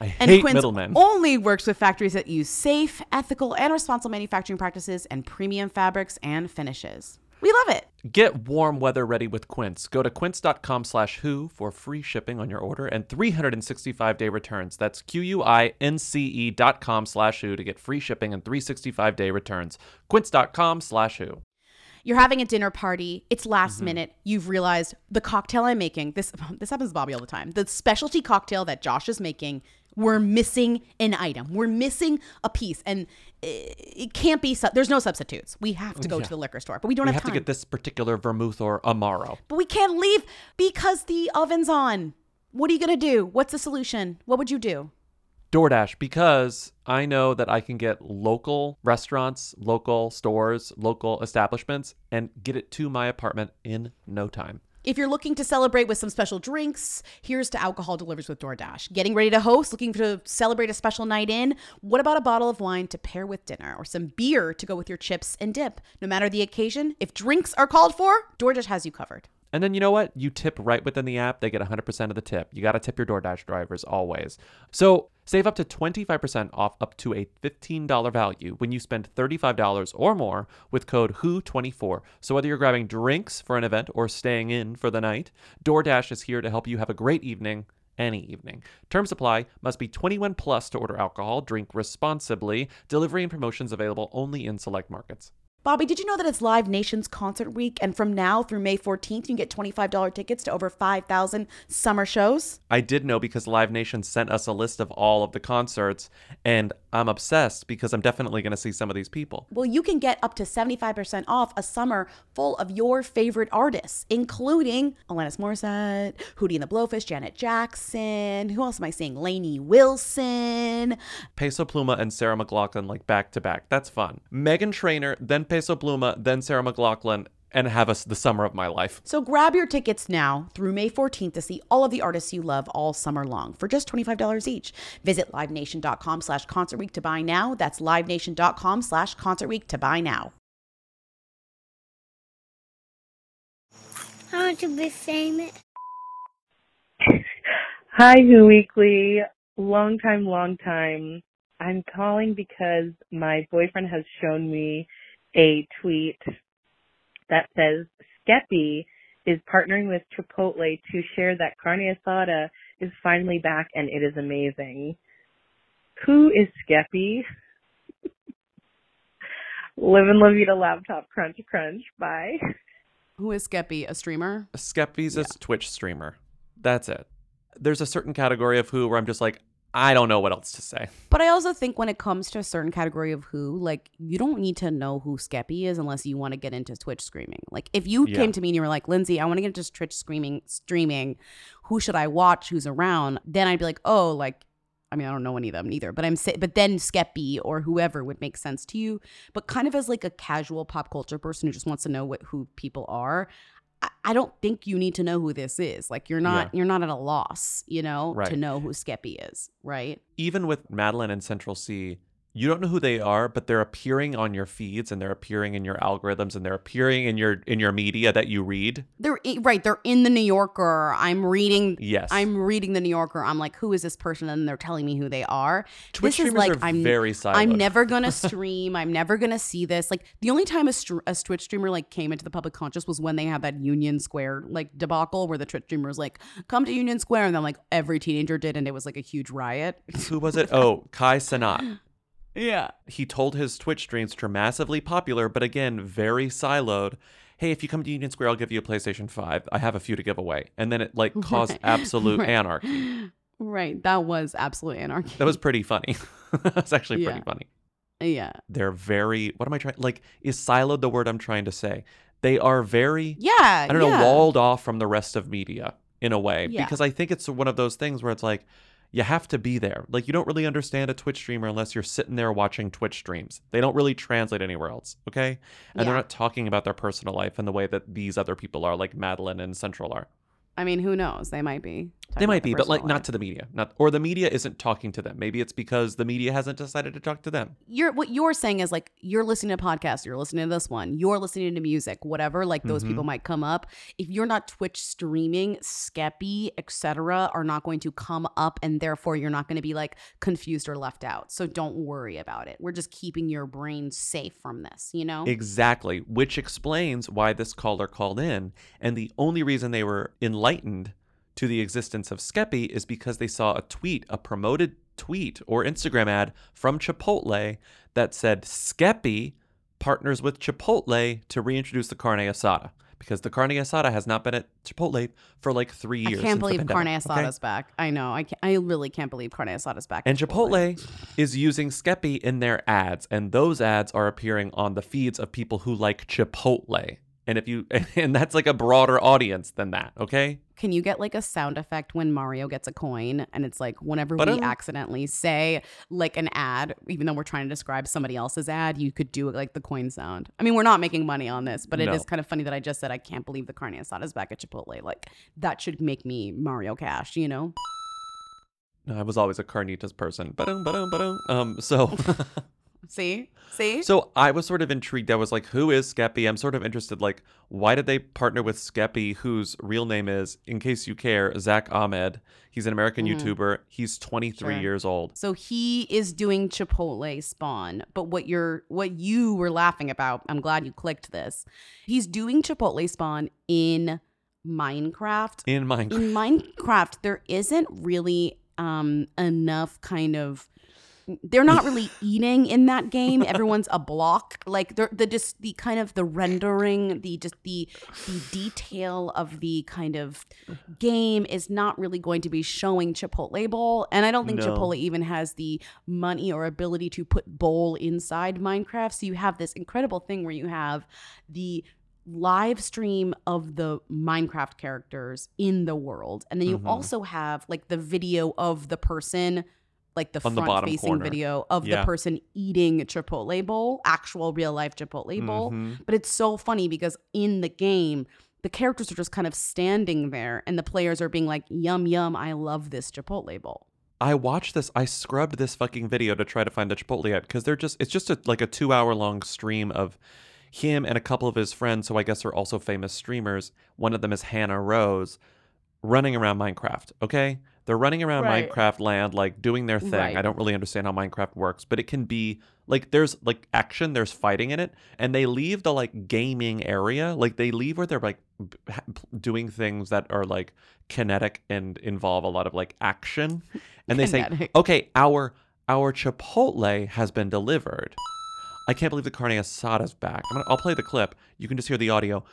I And hate Quince middlemen. only works with factories that use safe, ethical, and responsible manufacturing practices and premium fabrics and finishes. We love it. Get warm weather ready with Quince. Go to quince.com slash who for free shipping on your order and 365 day returns. That's Q-U-I-N-C-E dot com slash who to get free shipping and 365 day returns. Quince.com slash who. You're having a dinner party. It's last Mm-hmm. minute. You've realized the cocktail I'm making. This [laughs] this happens to Bobby all the time. The specialty cocktail that Josh is making. We're missing an item. We're missing a piece, and it, can't be. Su- there's no substitutes. We have to go Yeah. to the liquor store, but we don't have to. we have, have to get this particular vermouth or amaro. But we can't leave because the oven's on. What are you gonna do? What's the solution? What would you do? DoorDash because I know that I can get local restaurants, local stores, local establishments and get it to my apartment in no time. If you're looking to celebrate with some special drinks, here's to alcohol delivers with DoorDash. Getting ready to host, looking to celebrate a special night in? What about a bottle of wine to pair with dinner or some beer to go with your chips and dip? No matter the occasion, if drinks are called for, DoorDash has you covered. And then you know what? You tip right within the app, they get 100% of the tip. You got to tip your DoorDash drivers always. So save up to 25% off up to a $15 value when you spend $35 or more with code WHO24. So whether you're grabbing drinks for an event or staying in for the night, DoorDash is here to help you have a great evening any evening. Terms apply. Must be 21 plus to order alcohol. Drink responsibly. Delivery and promotions available only in select markets. Bobby, did you know that it's Live Nation's concert week? And from now through May 14th, you can get $25 tickets to over 5,000 summer shows? I did know because Live Nation sent us a list of all of the concerts, and I'm obsessed because I'm definitely going to see some of these people. Well, you can get up to 75% off a summer full of your favorite artists, including Alanis Morissette, Hootie and the Blowfish, Janet Jackson. Who else am I seeing? Lainey Wilson. Peso Pluma and Sarah McLachlan like back to back. That's fun. Meghan Trainor, then Peso Pluma, then Sarah McLachlan. And have us the summer of my life. So grab your tickets now through May 14th to see all of the artists you love all summer long for just $25 each. Visit livenation.com slash concert week to buy now. That's livenation.com slash concert week to buy now. I want to be famous. Hi, Who Weekly. Long time, long time. I'm calling because my boyfriend has shown me a tweet that says Skeppy is partnering with Chipotle to share that carne asada is finally back and it is amazing. Who is Skeppy? [laughs] Live and La Vida laptop crunch crunch. Bye. Who is Skeppy? A streamer? Skeppy's a Twitch streamer. That's it. There's a certain category of who where I'm just like, I don't know what else to say. But I also think when it comes to a certain category of who, like you don't need to know who Skeppy is unless you want to get into Twitch screaming. Like if you Yeah. came to me and you were like, Lindsay, I want to get into Twitch screaming streaming, who should I watch? Who's around? Then I'd be like, oh, like I mean, I don't know any of them either, but I'm sa- but then Skeppy or whoever would make sense to you. But kind of as like a casual pop culture person who just wants to know what who people are, I, don't think you need to know who this is. Like you're not Yeah. you're not at a loss, you know, to know who Skeppy is, right? Even with Madeline and Central C, you don't know who they are, but they're appearing on your feeds and they're appearing in your algorithms and they're appearing in your in your media that you read. They're right. They're in the New Yorker. I'm reading. Yes. I'm reading the New Yorker. I'm like, who is this person? And they're telling me who they are. Twitch this is streamers like are I'm very siloed. I'm never gonna [laughs] stream. I'm never gonna see this. Like the only time a, str- a Twitch streamer like came into the public conscious was when they had that Union Square like debacle where the Twitch streamer was like, "Come to Union Square," and then like every teenager did, and it was like a huge riot. Who was [laughs] it? Oh, Kai Cenat. Yeah. He told his Twitch streams which are massively popular, but again, very siloed. Hey, if you come to Union Square, I'll give you a PlayStation 5. I have a few to give away. And then it like [laughs] caused absolute Right. anarchy. Right. That was absolute anarchy. That was pretty funny. [laughs] That's actually pretty Yeah. funny. yeah. They're very what am I trying like is siloed the word I'm trying to say? They are very Yeah. I don't yeah. know, walled off from the rest of media in a way. Yeah. Because I think it's one of those things where it's like you have to be there. Like you don't really understand a Twitch streamer unless you're sitting there watching Twitch streams. They don't really translate anywhere else, okay? And they're not talking about their personal life in the way that these other people are, like Madeline and Central are. I mean, who knows? They might be. They might be, but like personal not to the media. Not or the media isn't talking to them. Maybe it's because the media hasn't decided to talk to them. you're what you're saying is like you're listening to podcasts, you're listening to this one, you're listening to music, whatever. Like those Mhm. people might come up. If you're not Twitch streaming, Skeppy, etc., are not going to come up, and therefore you're not going to be like confused or left out. So don't worry about it. We're just keeping your brain safe from this. You know. Exactly, which explains why this caller called in. And the only reason they were enlightened to the existence of Skeppy is because they saw a tweet, a promoted tweet or Instagram ad from Chipotle that said Skeppy partners with Chipotle to reintroduce the carne asada. Because the carne asada has not been at Chipotle for like three years. I can't believe carne pandemic, okay? back. I know. I can't, I really can't believe carne asada's back. And Chipotle is using Skeppy in their ads, and those ads are appearing on the feeds of people who like Chipotle. And if you [laughs] and that's like a broader audience than that, okay? Can you get like a sound effect when Mario gets a coin and it's like whenever we accidentally say like an ad, even though we're trying to describe somebody else's ad, you could do like the coin sound. I mean, we're not making money on this, but it No. is kind of funny that I just said I can't believe the carne asada is back at Chipotle. Like that should make me Mario Cash, you know? No, I was always a carnitas person. Ba-dum, ba-dum, ba-dum. Um, so [laughs] [laughs] See? See? so I was sort of intrigued. I was like, who is Skeppy? I'm sort of interested, like, why did they partner with Skeppy, whose real name is, in case you care, Zak Ahmed. He's an American Mhm. YouTuber. He's 23 Sure. years old. So he is doing Chipotle spawn, but what you're what you were laughing about, I'm glad you clicked this. He's doing Chipotle spawn in Minecraft. In Minecraft. In Minecraft, there isn't really um enough kind of they're not really eating in that game. Everyone's a block. Like they're the just the kind of the rendering, the just the the detail of the kind of game is not really going to be showing Chipotle Bowl. And I don't think No. Chipotle even has the money or ability to put Bowl inside Minecraft. So you have this incredible thing where you have the live stream of the Minecraft characters in the world. And then you Mhm. also have like the video of the person like the On the front bottom facing corner. video of Yeah. the person eating a Chipotle bowl, actual real life Chipotle bowl. Mhm. But it's so funny because in the game, the characters are just kind of standing there and the players are being like, yum, yum, I love this Chipotle bowl. I watched this. I scrubbed this fucking video to try to find the Chipotle ad because they're just. It's just a, like a two hour long stream of him and a couple of his friends, who I guess are also famous streamers. One of them is Hannah Rose, running around Minecraft. Okay, they're running around Right. Minecraft land, like doing their thing. Right. I don't really understand how Minecraft works, but it can be like there's like action, there's fighting in it, and they leave the like gaming area. Like they leave where they're like b- doing things that are like kinetic and involve a lot of like action, [laughs] and they say, "Okay, our our Chipotle has been delivered." I can't believe the carne asada's back. I'm gonna, I'll play the clip. You can just hear the audio.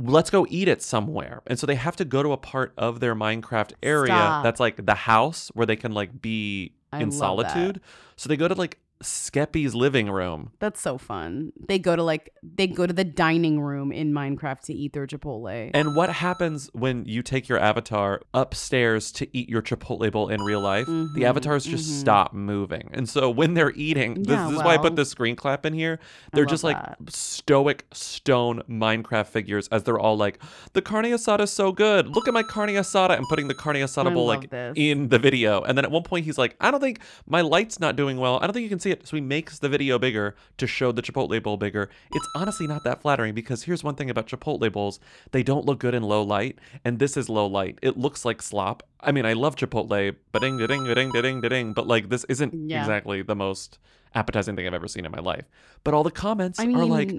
Let's go eat it somewhere. And so they have to go to a part of their Minecraft area Stop. that's like the house where they can like be I in love that. solitude. So they go to like Skeppy's living room. That's so fun. They go to like they go to the dining room in Minecraft to eat their Chipotle. And what happens when you take your avatar upstairs to eat your Chipotle bowl in real life? the Mhm, avatars just mhm. stop moving. And so when they're eating, this, Yeah, this is why I put the screen clap in here. They're just like that. stoic stone Minecraft figures as they're all like, the carne asada is so good. Look at my carne asada. I'm putting the carne asada I bowl like this. in the video. And then at one point he's like, I don't think my light's not doing well. I don't think you can see it. So he makes the video bigger to show the Chipotle bowl bigger. It's honestly not that flattering because here's one thing about Chipotle bowls. They don't look good in low light. And this is low light. It looks like slop. I mean, I love Chipotle, but ding ding ding ding ding but like this isn't Yeah. exactly the most appetizing thing I've ever seen in my life. But all the comments I are like,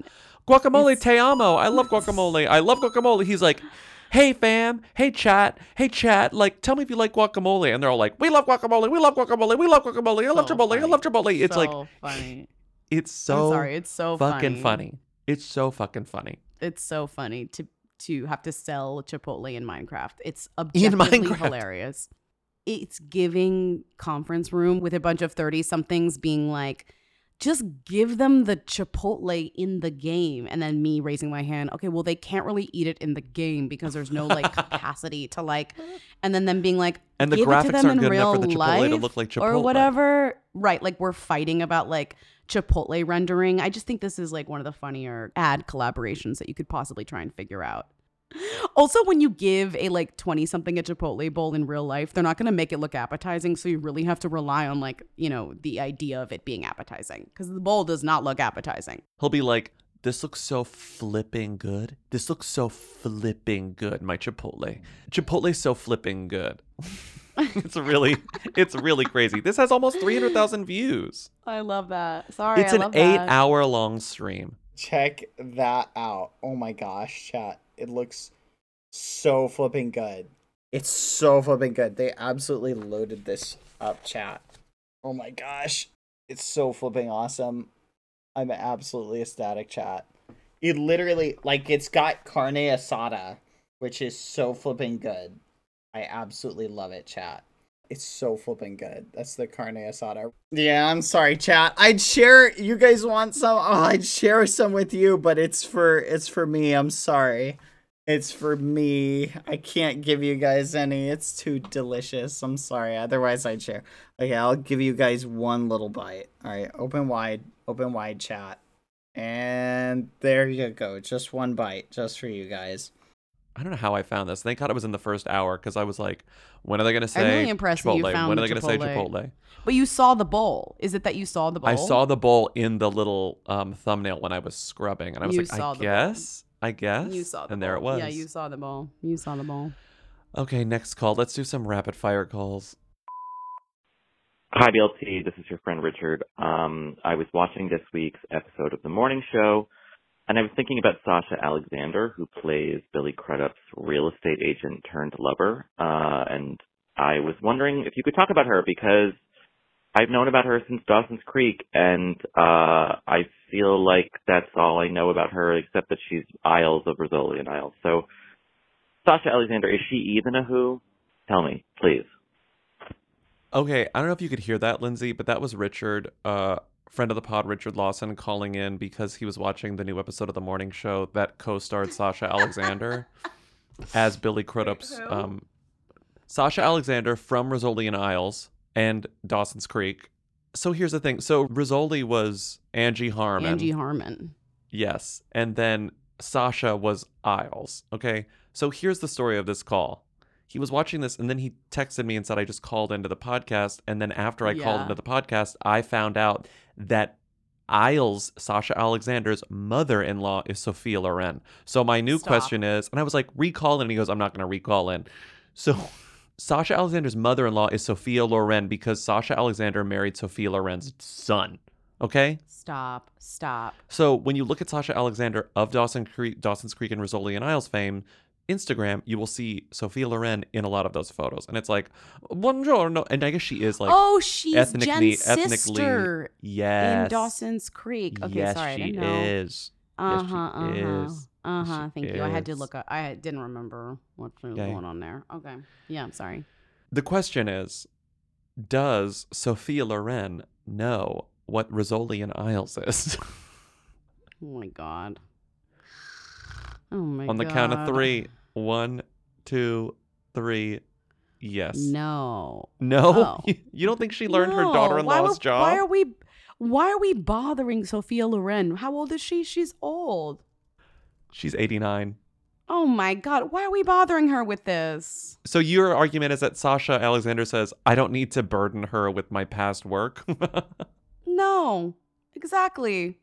guacamole te amo. I love guacamole. I love guacamole. He's like, hey fam, hey chat, hey chat, like tell me if you like guacamole. And they're all like, we love guacamole, we love guacamole, we love guacamole, I love So Chipotle, I love Chipotle. It's like so funny. [laughs] it's so sorry, it's so fucking funny. funny. It's so fucking funny. It's so funny to to have to sell Chipotle in Minecraft. It's objectively Minecraft. hilarious. It's giving conference room with a bunch of 30 somethings being like, just give them the Chipotle in the game. And then me raising my hand, okay, well, they can't really eat it in the game because there's no like [laughs] capacity to like, and then them being like, And the give it to graphics them aren't in good enough for the Chipotle to look like Or whatever. Right. Like we're fighting about like Chipotle rendering. I just think this is like one of the funnier ad collaborations that you could possibly try and figure out. Also, when you give a like 20 something a Chipotle bowl in real life, they're not going to make it look appetizing. So you really have to rely on like, you know, the idea of it being appetizing because the bowl does not look appetizing. He'll be like, this looks so flipping good. This looks so flipping good, my Chipotle. Chipotle's so flipping good. [laughs] it's really, it's really crazy. This has almost 300,000 views. I love that. Sorry. it's I an love eight that. hour long stream. Check that out. Oh my gosh, chat. It looks so flipping good. It's so flipping good. They absolutely loaded this up, chat. Oh my gosh. It's so flipping awesome. I'm absolutely ecstatic, chat. It literally, like, it's got carne asada, which is so flipping good. I absolutely love it, chat. It's so flipping good. That's the carne asada. Yeah, I'm sorry, chat. I'd share. You guys want some? Oh, I'd share some with you, but it's for it's for me. I'm sorry. It's for me. I can't give you guys any. It's too delicious. I'm sorry. Otherwise, I'd share. Okay, I'll give you guys one little bite. All right, open wide, open wide chat. And there you go. Just one bite, just for you guys. I don't know how I found this. Thank God it was in the first hour because I was like, when are they going to say I'm really impressed that Chipotle? you found when are they going to say Chipotle. Chipotle? But you saw the bowl. Is it that you saw the bowl? I saw the bowl in the little um, thumbnail when I was scrubbing, and I was You like, saw I the bowl. guess, I guess. You saw the and there it bowl. was. Yeah, you saw the bowl. You saw the bowl. Okay, next call. Let's do some rapid fire calls. Hi, BLT. This is your friend Richard. Um, I was watching this week's episode of The Morning Show, and I was thinking about Sasha Alexander, who plays Billy Crudup's real estate agent turned lover. Uh, and I was wondering if you could talk about her because I've known about her since Dawson's Creek, and uh, I feel like that's all I know about her, except that she's Isles of Rizzoli and Isles. So, Sasha Alexander, is she even a Who? Tell me, please. Okay, I don't know if you could hear that, Lindsey, but that was Richard, uh, friend of the pod, Richard Lawson, calling in because he was watching the new episode of the morning show that co-starred Sasha Alexander as Billy Crudup's. Um, Sasha Alexander from Rizzoli and Isles and Dawson's Creek. So here's the thing. So Rizzoli was Angie Harmon. Angie Harmon. Yes. And then Sasha was Isles. Okay. So here's the story of this call. He was watching this and then he texted me and said, I just called into the podcast. And then after I called into the podcast, I found out that Isles, Sasha Alexander's mother in law, is Sophia Loren. So my new Stop. question is, and I was like, recall in. And he goes, I'm not going to recall in. So [laughs] Sasha Alexander's mother in law is Sophia Loren because Sasha Alexander married Sophia Loren's son. Okay? Stop. Stop. So when you look at Sasha Alexander of Dawson Creek, Dawson's Creek and Rizzoli and Isles fame, Instagram, you will see Sophia Loren in a lot of those photos, and it's like, buongiorno, and I guess she is like, oh, she's ethnically, Jen's ethnically, sister yes, in Dawson's Creek. Okay, yes, sorry, she I know. is. Uh Yes, she huh. Uh huh. Uh huh. Thank you. I had to look up. I didn't remember what was Okay. going on there. Okay. Yeah. I'm sorry. The question is, does Sophia Loren know what Rizzoli and Isles is? [laughs] Oh my god. Oh my On the god. count of three, one, two, three. Yes. No. No. Oh. [laughs] you don't think she learned her daughter-in-law's why, job? Why are we? Why are we bothering Sophia Loren? How old is she? She's old. She's 89. Oh my god. Why are we bothering her with this? So your argument is that Sasha Alexander says, I don't need to burden her with my past work. [laughs] No. Exactly.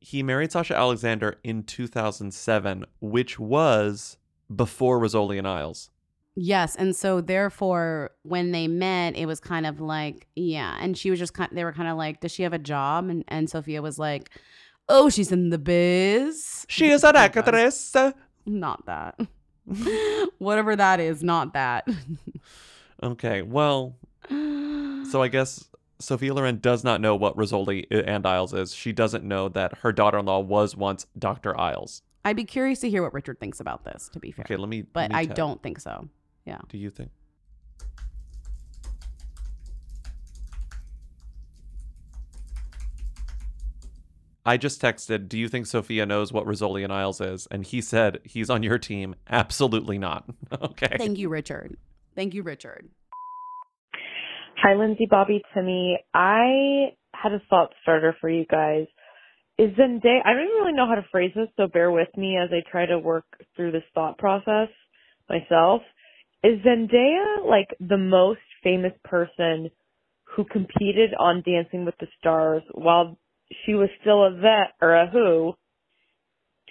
He married Sasha Alexander in 2007, which was before Rizzoli and Isles. Yes, and so therefore, when they met, it was kind of like, yeah, and she was just kind. They were kind of like, does she have a job? And and Sophia was like, oh, she's in the biz. She is an actress. Not that. [laughs] Whatever that is, not that. [laughs] Okay, well, so I guess Sophia Loren does not know what Rizzoli uh, and Isles is. She doesn't know that her daughter-in-law was once Dr. Isles. I'd be curious to hear what Richard thinks about this. To be fair, Okay, let me. but let me I tell- don't think so. Yeah. Do you think? I just texted, Do you think Sophia knows what Rizzoli and Isles is? And he said he's on your team. Absolutely not. [laughs] okay. Thank you, Richard. Thank you, Richard. Hi, Lindsey, Bobby, Timmy. I had a thought starter for you guys. Is Zendaya, I don't even really know how to phrase this, so bear with me as I try to work through this thought process myself. Is Zendaya like the most famous person who competed on Dancing with the Stars while she was still a vet or a who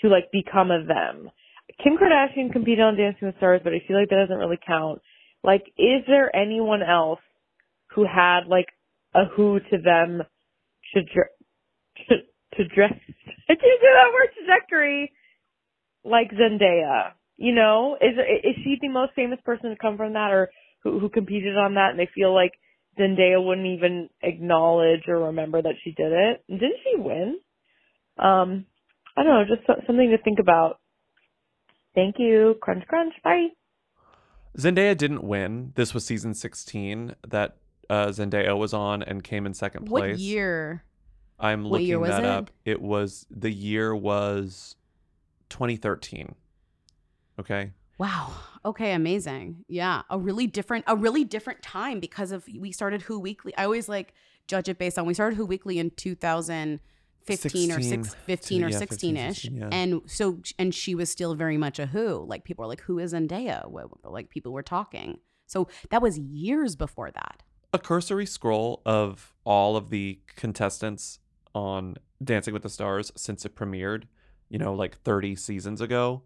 to like become a them? Kim Kardashian competed on Dancing with the Stars, but I feel like that doesn't really count. Like, is there anyone else who had like a who to them to to, to dress [laughs] I can't do that word trajectory like Zendaya. You know, is is she the most famous person to come from that, or who who competed on that, and they feel like Zendaya wouldn't even acknowledge or remember that she did it? Didn't she win? Um, I don't know, just so- something to think about. Thank you. Crunch, crunch. Bye. Zendaya didn't win. This was season 16 that uh, Zendaya was on and came in second place. What year? I'm what looking year that it? up. It was the year was 2013. Okay. Wow. Okay, amazing. Yeah, a really different, a really different time because of we started Who Weekly. I always like judge it based on we started Who Weekly in 2015 or 16, six, 15 or yeah, 16 15, ish, 16, yeah. and so and she was still very much a Who. Like people were like, "Who is Zendaya?" Like people were talking. So that was years before that. A cursory scroll of all of the contestants on Dancing with the Stars since it premiered, you know, like 30 seasons ago,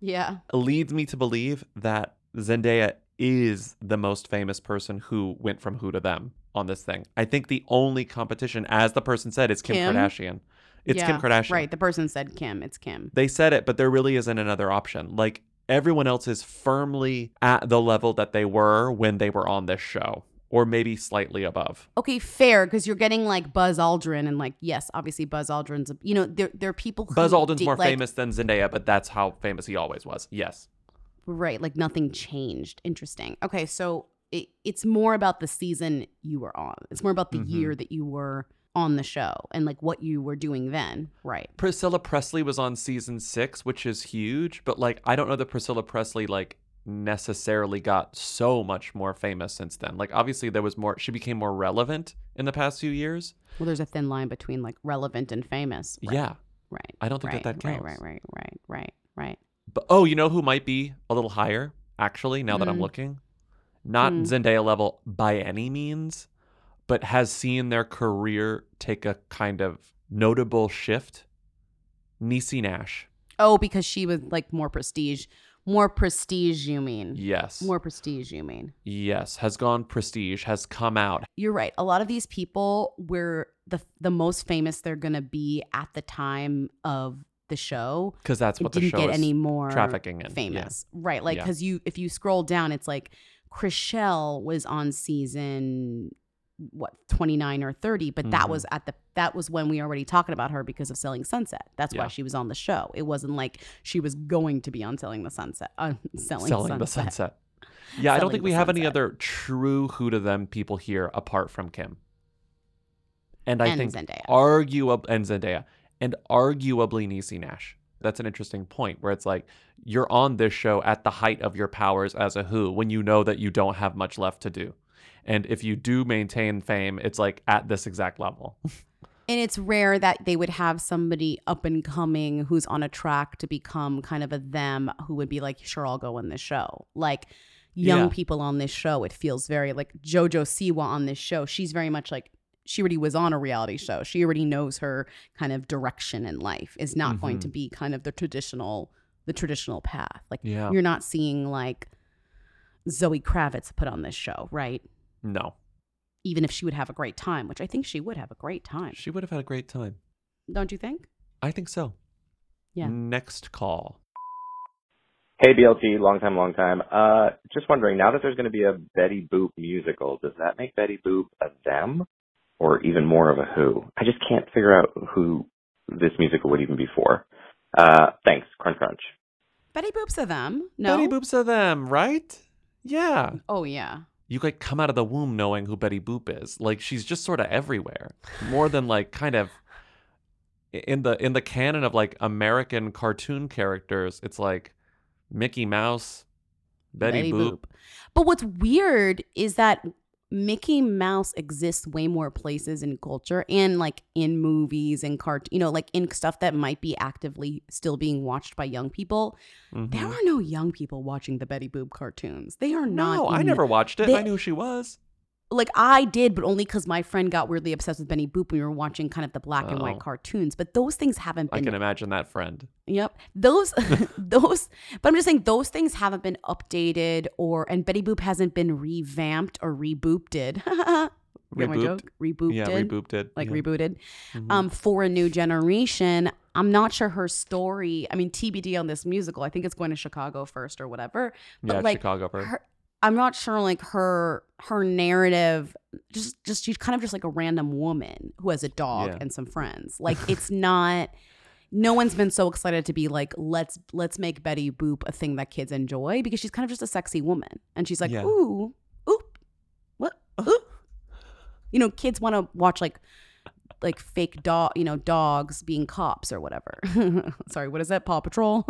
Yeah. leads me to believe that Zendaya is the most famous person who went from who to them on this thing. I think the only competition, as the person said, is Kim, Kim? Kardashian. It's Yeah, Kim Kardashian. Right. The person said Kim. It's Kim. They said it, but there really isn't another option. Like everyone else is firmly at the level that they were when they were on this show, or maybe slightly above. Okay, fair, because you're getting like Buzz Aldrin, and like, yes, obviously Buzz Aldrin's, you know, there there are people. Who Buzz Aldrin's did, more like- famous than Zendaya, but that's how famous he always was. Yes. Right, like nothing changed. Interesting. Okay, so it, it's more about the season you were on. It's more about the Mhm. year that you were on the show and like what you were doing then. Right. Priscilla Presley was on season six, which is huge, but like I don't know that Priscilla Presley like necessarily got so much more famous since then. Like obviously there was more she became more relevant in the past few years. Well, there's a thin line between like relevant and famous. Right. Yeah. Right. I don't think right, that that right, counts. Right, right, right, right, right. But oh, you know who might be a little higher actually now that I'm Mm. looking? Not Mm. Zendaya level by any means, but has seen their career take a kind of notable shift. Niecy Nash. Oh, because she was like more prestige. More prestige, you mean? Yes. More prestige, you mean? Yes, has gone prestige, has come out. You're right. A lot of these people were the the most famous they're gonna be at the time of the show because that's what the didn't show get is any more trafficking in, yeah. famous, right? Like Yeah. because you if you scroll down, it's like Chrishell was on season what 29 or 30 but that Mhm. was at the that was when we were already talking about her because of selling sunset that's why she was on the show it wasn't like she was going to be on selling the sunset uh, [laughs] selling, selling the sunset. sunset. Yeah, I don't think we have any other true who to them people here apart from Kim. And I And think Zendaya. arguably and Zendaya and arguably Niecy Nash. That's an interesting point where it's like you're on this show at the height of your powers as a who when you know that you don't have much left to do. And if you do maintain fame, it's like at this exact level. And it's rare that they would have somebody up and coming who's on a track to become kind of a them who would be like, sure, I'll go on this show. Like young Yeah. people on this show, it feels very like JoJo Siwa on this show. She's very much like she already was on a reality show. She already knows her kind of direction in life is not going to Mhm. be kind of the traditional the traditional path. Like Yeah. you're not seeing like Zoe Kravitz put on this show, right? No. Even if she would have a great time, which I think she would have a great time. She would have had a great time. Don't you think? I think so. Yeah. Next call. Hey BLT, long time, long time. Uh, just wondering, now that there's going to be a Betty Boop musical, does that make Betty Boop a them, or even more of a who? I just can't figure out who this musical would even be for. Uh, thanks, crunch crunch. Betty Boop's of them. No. Betty Boop's of them, right? Yeah. Oh yeah. You like come out of the womb knowing who Betty Boop is. Like she's just sort of everywhere, more than like kind of in the in the canon of like American cartoon characters. It's like Mickey Mouse, Betty, Boop. But what's weird is that Mickey Mouse exists way more places in culture and like in movies and cart, you know, like in stuff that might be actively still being watched by young people. There Mhm. are no young people watching the Betty Boop cartoons. They are not. No, I never watched it. they- I knew she was. Like I did, but only because my friend got weirdly obsessed with Betty Boop when we were watching kind of the black and Oh. white cartoons. But those things haven't I been can imagine that friend. Yep. Those [laughs] [laughs] those but I'm just saying those things haven't been updated or and Betty Boop hasn't been revamped or rebooped. Get [laughs] my Rebooped? joke? Rebooped. Yeah, rebooped. Like yeah. rebooted. Mhm. Um for a new generation. I'm not sure her story. I mean TBD on this musical. I think it's going to Chicago first or whatever. But Yeah, like Chicago first. her- I'm not sure like her her narrative just just she's kind of just like a random woman who has a dog Yeah. and some friends. [laughs] Like it's not no one's been so excited to be like let's let's make Betty Boop a thing that kids enjoy because she's kind of just a sexy woman and she's like Yeah. ooh oop what oop you know kids want to watch like like fake dog you know dogs being cops or whatever [laughs] sorry what is that Paw Patrol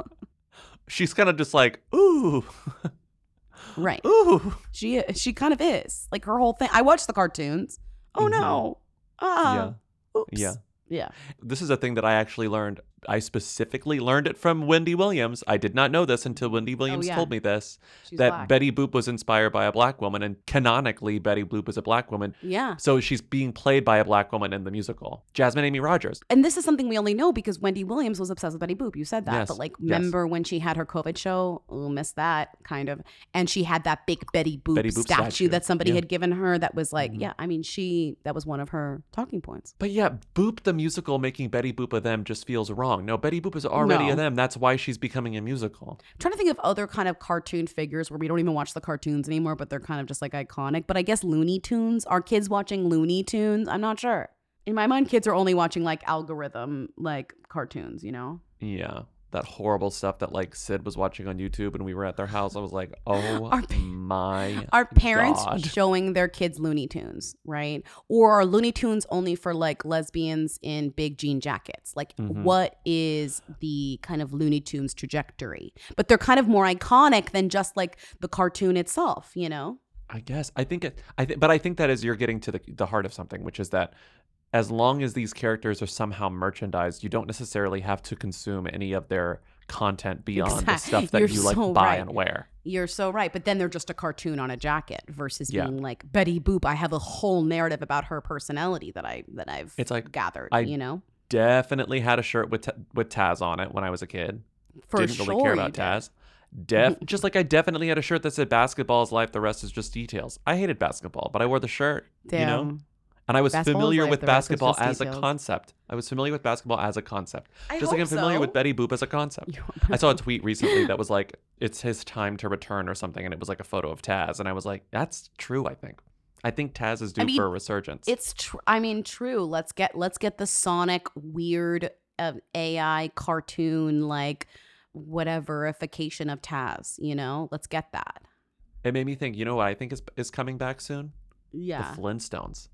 She's kind of just like, ooh, [laughs] Right. Ooh. She she kind of is. Like her whole thing. I watched the cartoons. Oh no. Ah. yeah, Oops. yeah. Yeah. This is a thing that I actually learned. I specifically learned it from Wendy Williams. I did not know this until Wendy Williams Oh, yeah. told me this. She's that black. Betty Boop was inspired by a black woman, and canonically, Betty Boop is a black woman. Yeah. So she's being played by a black woman in the musical. Jasmine Amy Rogers. And this is something we only know because Wendy Williams was obsessed with Betty Boop. You said that. Yes, But like yes. remember when she had her COVID show? Oh, missed that kind of. And she had that big Betty Boop, Betty Boop statue, statue. that somebody Yeah. had given her that was Mm-hmm. like, yeah, I mean, she that was one of her talking points. But yeah, Boop the musical making Betty Boop of them just feels wrong. No, Betty Boop is already No. a them. That's why she's becoming a musical. I'm trying to think of other kind of cartoon figures where we don't even watch the cartoons anymore, but they're kind of just like iconic. But I guess Looney Tunes. Are kids watching Looney Tunes? I'm not sure. In my mind, kids are only watching like algorithm like cartoons, you know? Yeah. That horrible stuff that like Sid was watching on YouTube and we were at their house. I was like, [laughs] oh Our my Are parents God. showing their kids Looney Tunes, right? Or are Looney Tunes only for like lesbians in big jean jackets? Like, Mhm. what is the kind of Looney Tunes trajectory? But they're kind of more iconic than just like the cartoon itself, you know? I guess I think it. I th- but I think that is you're getting to the the heart of something, which is that as long as these characters are somehow merchandised, you don't necessarily have to consume any of their content beyond the stuff that You're you like so buy right. and wear. You're so right. But then they're just a cartoon on a jacket versus Yeah. being like Betty Boop. I have a whole narrative about her personality that I that I've It's like gathered. I you know, definitely had a shirt with Ta- with Taz on it when I was a kid. For Didn't really care about. Taz. Def [laughs] just like I definitely had a shirt that said basketball is life, the rest is just details. I hated basketball, but I wore the shirt. You know? And I was Basketball familiar with the rest is basketball as a concept. I was familiar with basketball as a concept. I just like I'm familiar so. with Betty Boop as a concept. I saw a tweet recently that was [laughs] like, it's his time to return or something, and it was like a photo of Taz. And I was like, that's true, I think. I think Taz is due I mean, for a resurgence. It's true. I mean, true. Let's get let's get the Sonic weird uh, AI cartoon like whateverification of Taz. You know, let's get that. It made me think, you know what I think is is coming back soon? Yeah. The Flintstones.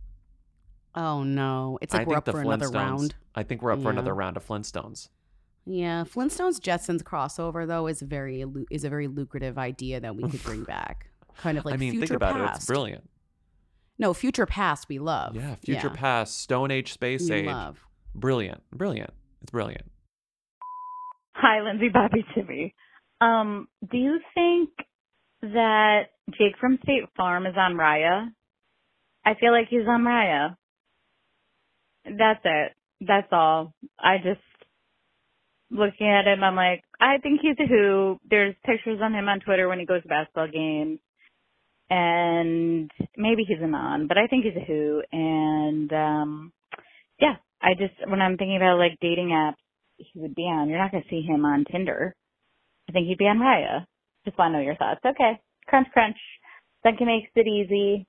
Oh no, it's like I we're up for another round. I think we're up for another round of Flintstones. Yeah, Flintstones Jetsons crossover though is very is a very lucrative idea that we could bring [laughs] back. Kind of like I mean, future think about past. it. It's brilliant. No, future past we love. Yeah, future past, Stone Age, Space We Age. love. Brilliant. Brilliant. It's brilliant. Hi, Lindsey, Bobby, Timmy. Um, do you think that Jake from State Farm is on Raya? I feel like he's on Raya. That's it. That's all. I just looking at him, I'm like, I think he's a who. There's pictures on him on Twitter when he goes to basketball games. And maybe he's a non, but I think he's a who. And um yeah, I just when I'm thinking about like dating apps he would be on, you're not gonna see him on Tinder. I think he'd be on Raya. Just wanna know your thoughts. Okay. Crunch crunch. Duncan makes it easy.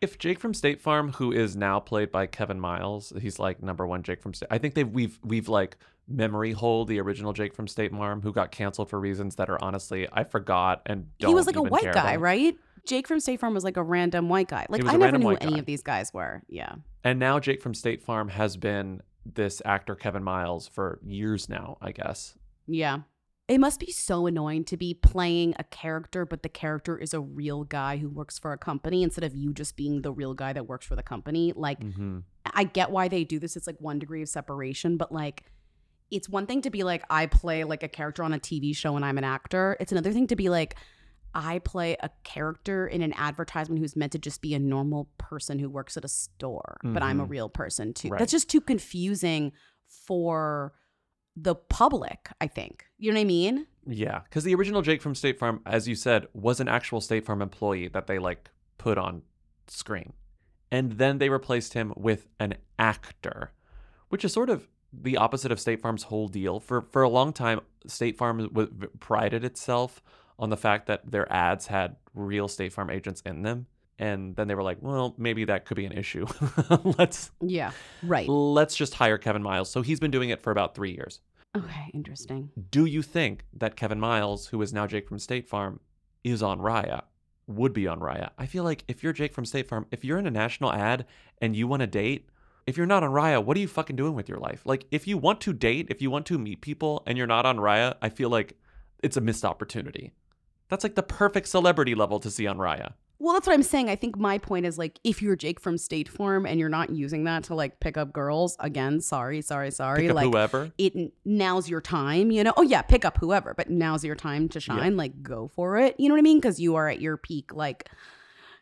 If Jake from State Farm, who is now played by Kevin Miles, he's like number one Jake from State. I think they've we've we've like memory hold the original Jake from State Farm, who got canceled for reasons that are honestly I forgot and don't he was like a white guy, about. right? Jake from State Farm was like a random white guy. Like I never knew who any guy. of these guys were. Yeah. And now Jake from State Farm has been this actor Kevin Miles for years now, I guess. Yeah. It must be so annoying to be playing a character, but the character is a real guy who works for a company instead of you just being the real guy that works for the company. Like, Mm-hmm. I get why they do this. It's like one degree of separation, but like, it's one thing to be like, I play like a character on a TV show and I'm an actor. It's another thing to be like, I play a character in an advertisement who's meant to just be a normal person who works at a store, but I'm a Mhm. real person too. Right. That's just too confusing for the public, I think. You know what I mean? Yeah, because the original Jake from State Farm, as you said, was an actual State Farm employee that they like put on screen, and then they replaced him with an actor, which is sort of the opposite of State Farm's whole deal. For for a long time, State Farm w- prided itself on the fact that their ads had real State Farm agents in them, and then they were like, well, maybe that could be an issue. [laughs] let's Yeah. Right. let's just hire Kevin Miles. So he's been doing it for about three years. Okay, interesting. Do you think that Kevin Miles, who is now Jake from State Farm, is on Raya? Would be on Raya? I feel like if you're Jake from State Farm, if you're in a national ad and you want to date, if you're not on Raya, what are you fucking doing with your life? Like, if you want to date, if you want to meet people and you're not on Raya, I feel like it's a missed opportunity. That's like the perfect celebrity level to see on Raya. Well, that's what I'm saying. I think my point is like if you're Jake from State Farm and you're not using that to like pick up girls, again, sorry, sorry, sorry. Pick up like whoever. It now's your time, you know. Oh yeah, pick up whoever, but now's your time to shine. Like go for it. You know what I mean? Because you are at your peak like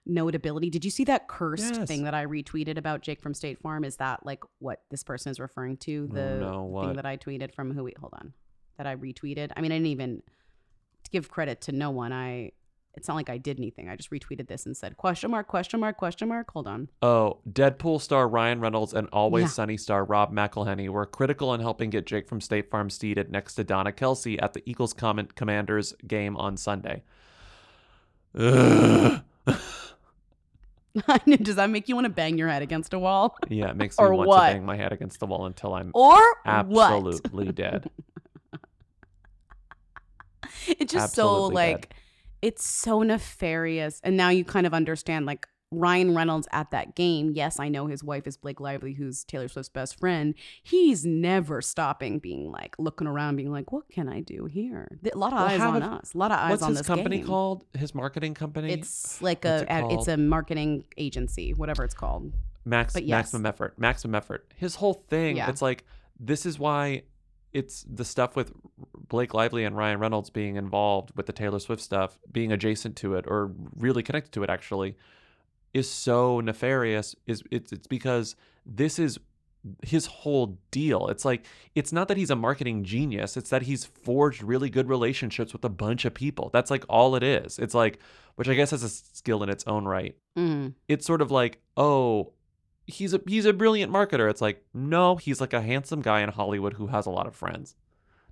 notability. Did you see that cursed Yes. thing that I retweeted about Jake from State Farm? Is that like what this person is referring to? The no, thing that I tweeted from who? We hold on, that I retweeted. I mean, I didn't even give credit to no one. I it's not like I did anything. I just retweeted this and said question mark question mark question mark. Hold on. Oh, Deadpool star Ryan Reynolds and Always Yeah. Sunny star Rob McElhenney were critical in helping get Jake from State Farm seated next to Donna Kelce at the Eagles comment Commanders game on Sunday. [laughs] Does that make you want to bang your head against a wall? Yeah, it makes [laughs] me Or want what? to bang my head against the wall until I'm Or what? absolutely dead. [laughs] it's just so like dead. It's so nefarious and now you kind of understand like Ryan Reynolds at that game. Yes, I know his wife is Blake Lively, who's Taylor Swift's best friend. He's never stopping being like looking around, being like, "What can I do here?" A lot of Well, eyes on have- us. A lot of eyes on his this company game. called? His marketing company? It's like What's a it it's a marketing agency, whatever it's called. Max yes. maximum effort. Maximum effort. His whole thing, Yeah. it's like this is why it's the stuff with Blake Lively and Ryan Reynolds being involved with the Taylor Swift stuff, being adjacent to it or really connected to it actually is so nefarious is it's it's because this is his whole deal. It's like it's not that he's a marketing genius, it's that he's forged really good relationships with a bunch of people. That's like all it is. It's like which I guess is a skill in its own right Mm. it's sort of like, oh, he's a he's a brilliant marketer. It's like, no, he's like a handsome guy in Hollywood who has a lot of friends.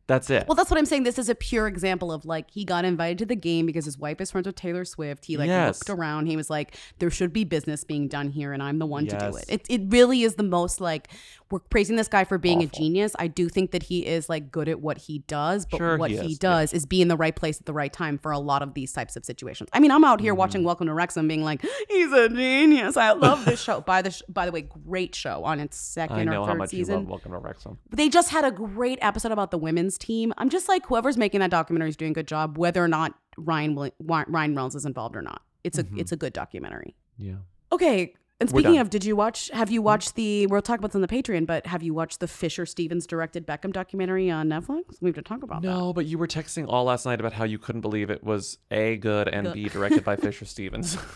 That's it. Well, that's what I'm saying. This is a pure example of like he got invited to the game because his wife is friends with Taylor Swift. He like Yes. looked around. He was like, "There should be business being done here, and I'm the one to do it." It it really is the most like we're praising this guy for being a genius. I do think that he is like good at what he does, but Sure what he he, does is be in the right place at the right time for a lot of these types of situations. I mean, I'm out here watching Mm-hmm. Welcome to Wrexham, being like, [gasps] "He's a genius. I love this show." by the sh- by the way, great show on its second I know or how third much season. you love Welcome to Wrexham. They just had a great episode about the women's team. I'm just like, whoever's making that documentary is doing a good job, whether or not Ryan Ryan Reynolds is involved or not. It's a Mhm. it's a good documentary. Yeah. Okay. And speaking of, did you watch? Have you watched the? We'll talk about this on the Patreon, but have you watched the Fisher Stevens directed Beckham documentary on Netflix? We have to talk about that. No, but you were texting all last night about how you couldn't believe it was A good and Good. B directed by [laughs] Fisher Stevens. [laughs]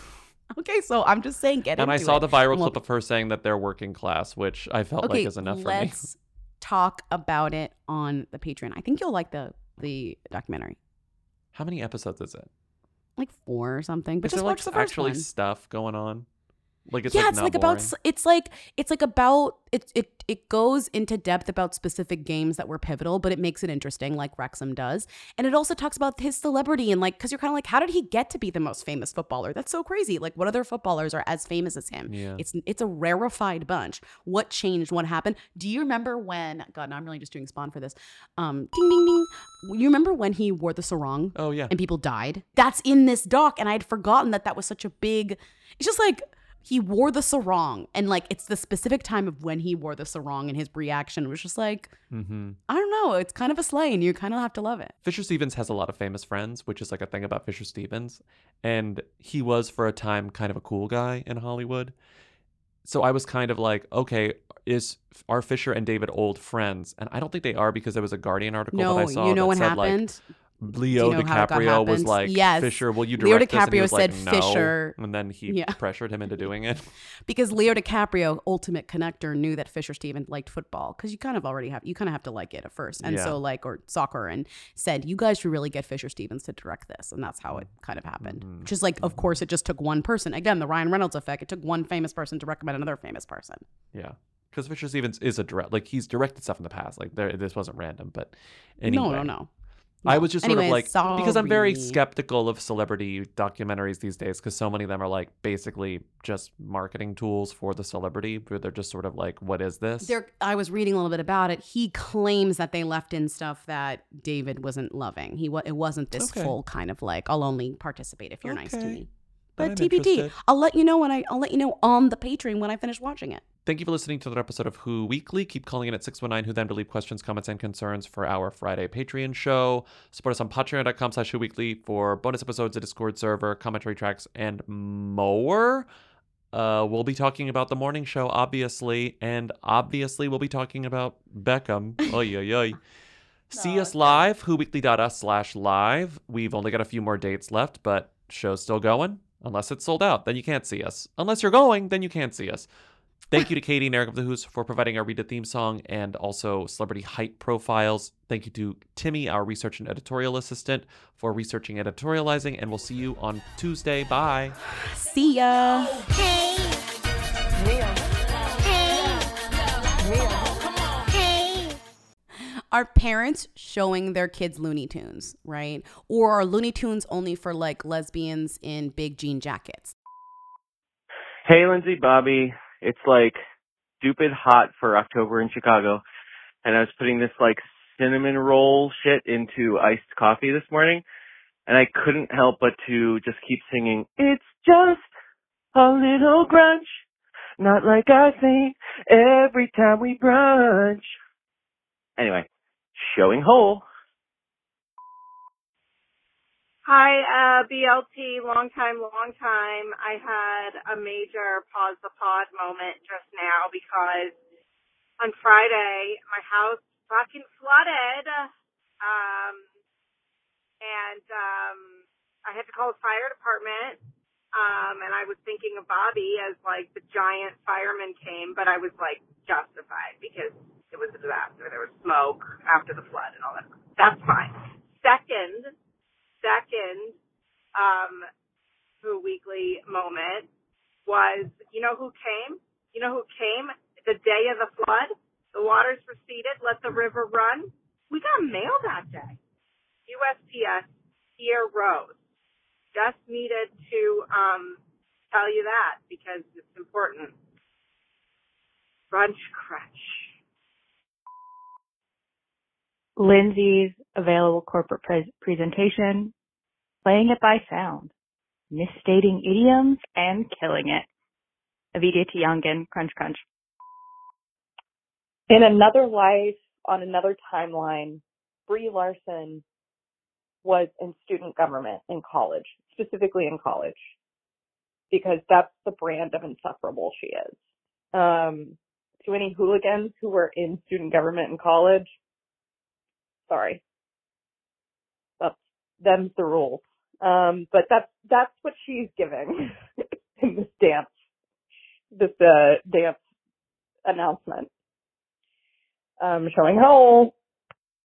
Okay, so I'm just saying, get and I saw it. the viral we'll- clip of her saying that they're working class, which I felt okay, like is enough for me. let's talk about it on the Patreon. I think you'll like the the documentary, How many episodes is it? like four or something. But is just there like the first actually one. stuff going on? Like it's yeah, like it's like boring? about it's like it's like about it it it goes into depth about specific games that were pivotal, but it makes it interesting, like Wrexham does, and it also talks about his celebrity and like because you're kind of like, how did he get to be the most famous footballer? That's so crazy. Like, what other footballers are as famous as him? Yeah. It's it's a rarefied bunch. What changed? What happened? Do you remember when? God, now I'm really just doing spawn for this. Um, ding ding ding. You remember when he wore the sarong? Oh yeah. and people died. That's in this doc, and I had forgotten that that was such a big. It's just like he wore the sarong, and like it's the specific time of when he wore the sarong, and his reaction was just like, Mm-hmm. I don't know, it's kind of a slay, and you kind of have to love it. Fisher Stevens has a lot of famous friends, which is like a thing about Fisher Stevens. And he was for a time kind of a cool guy in Hollywood. So I was kind of like, okay, is are Fisher and David old friends? And I don't think they are because there was a Guardian article No, that I saw you know that what said happened? like Leo you know DiCaprio was like, Yes. Fisher, will you Leo direct this? And he DiCaprio like, said no. Fisher- And then he Yeah. pressured him into doing it. [laughs] Because Leo DiCaprio, ultimate connector, knew that Fisher Stevens liked football because you kind of already have you kind of have to like it at first, and Yeah. so like or soccer, and said you guys should really get Fisher Stevens to direct this, and that's how it kind of happened. Mm-hmm. Which is like, of course, it just took one person. Again, the Ryan Reynolds effect. It took one famous person to recommend another famous person. Yeah. Because Fisher Stevens is a direct, like he's directed stuff in the past. Like there, this wasn't random, but anyway. No, no, no. I was just sort of Anyways, like because I'm very skeptical of celebrity documentaries these days because so many of them are like basically just marketing tools for the celebrity where they're just sort of like, what is this? There, I was reading a little bit about it. He claims that they left in stuff that David wasn't loving. He it wasn't this Okay. full kind of like I'll only participate if you're nice to me. But TBD. I'll let you know when I I'll let you know on the Patreon when I finish watching it. Thank you for listening to another episode of Who Weekly. Keep calling in at 619 Who Them to leave questions, comments, and concerns for our Friday Patreon show. Support us on patreon.com slash Who Weekly for bonus episodes, a Discord server, commentary tracks, and more. Uh, we'll be talking about the morning show, obviously, and obviously we'll be talking about Beckham. [laughs] Oy, oy, oy. See us live, whoweekly.us slash live. We've only got a few more dates left, but show's still going. Unless it's sold out, then you can't see us. Unless you're going, then you can't see us. Thank you to Katie and Eric of the Who's for providing our Read It theme song and also celebrity height profiles. Thank you to Timmy, our research and editorial assistant, for researching and editorializing. And we'll see you on Tuesday. Bye. See ya. Hey. Hey. Are parents showing their kids Looney Tunes, right? Or are Looney Tunes only for like lesbians in big jean jackets? Hey, Lindsey, Bobby. It's like stupid hot for October in Chicago, and I was putting this like cinnamon roll shit into iced coffee this morning, and I couldn't help but to just keep singing, It's just a little grunge, not like I think every time we brunch. Anyway, showing whole. Hi, uh, BLT, long time, long time. I had a major pause the pod moment just now because on Friday my house fucking flooded. Um, and, um, I had to call the fire department. Um, and I was thinking of Bobby as like the giant fireman came, but I was like justified because it was a disaster. There was smoke after the flood and all that. That's fine. Second, second um Who Weekly moment was you know who came? You know who came the day of the flood? The waters receded, let the river run. We got mail that day. USPS here rose. Just needed to um tell you that because it's important. Brunch crunch. Lindsey's available corporate pre- presentation, playing it by sound, misstating idioms, and killing it. Avidia Tiangan, Crunch Crunch. In another life, on another timeline, Brie Larson was in student government in college, specifically in college, because that's the brand of insufferable she is. Um, to any Wholigans who were in student government in college, sorry. That's, them's the rules. Um, but that's, that's what she's giving [laughs] in this dance, this, uh, dance announcement. Um, showing whole.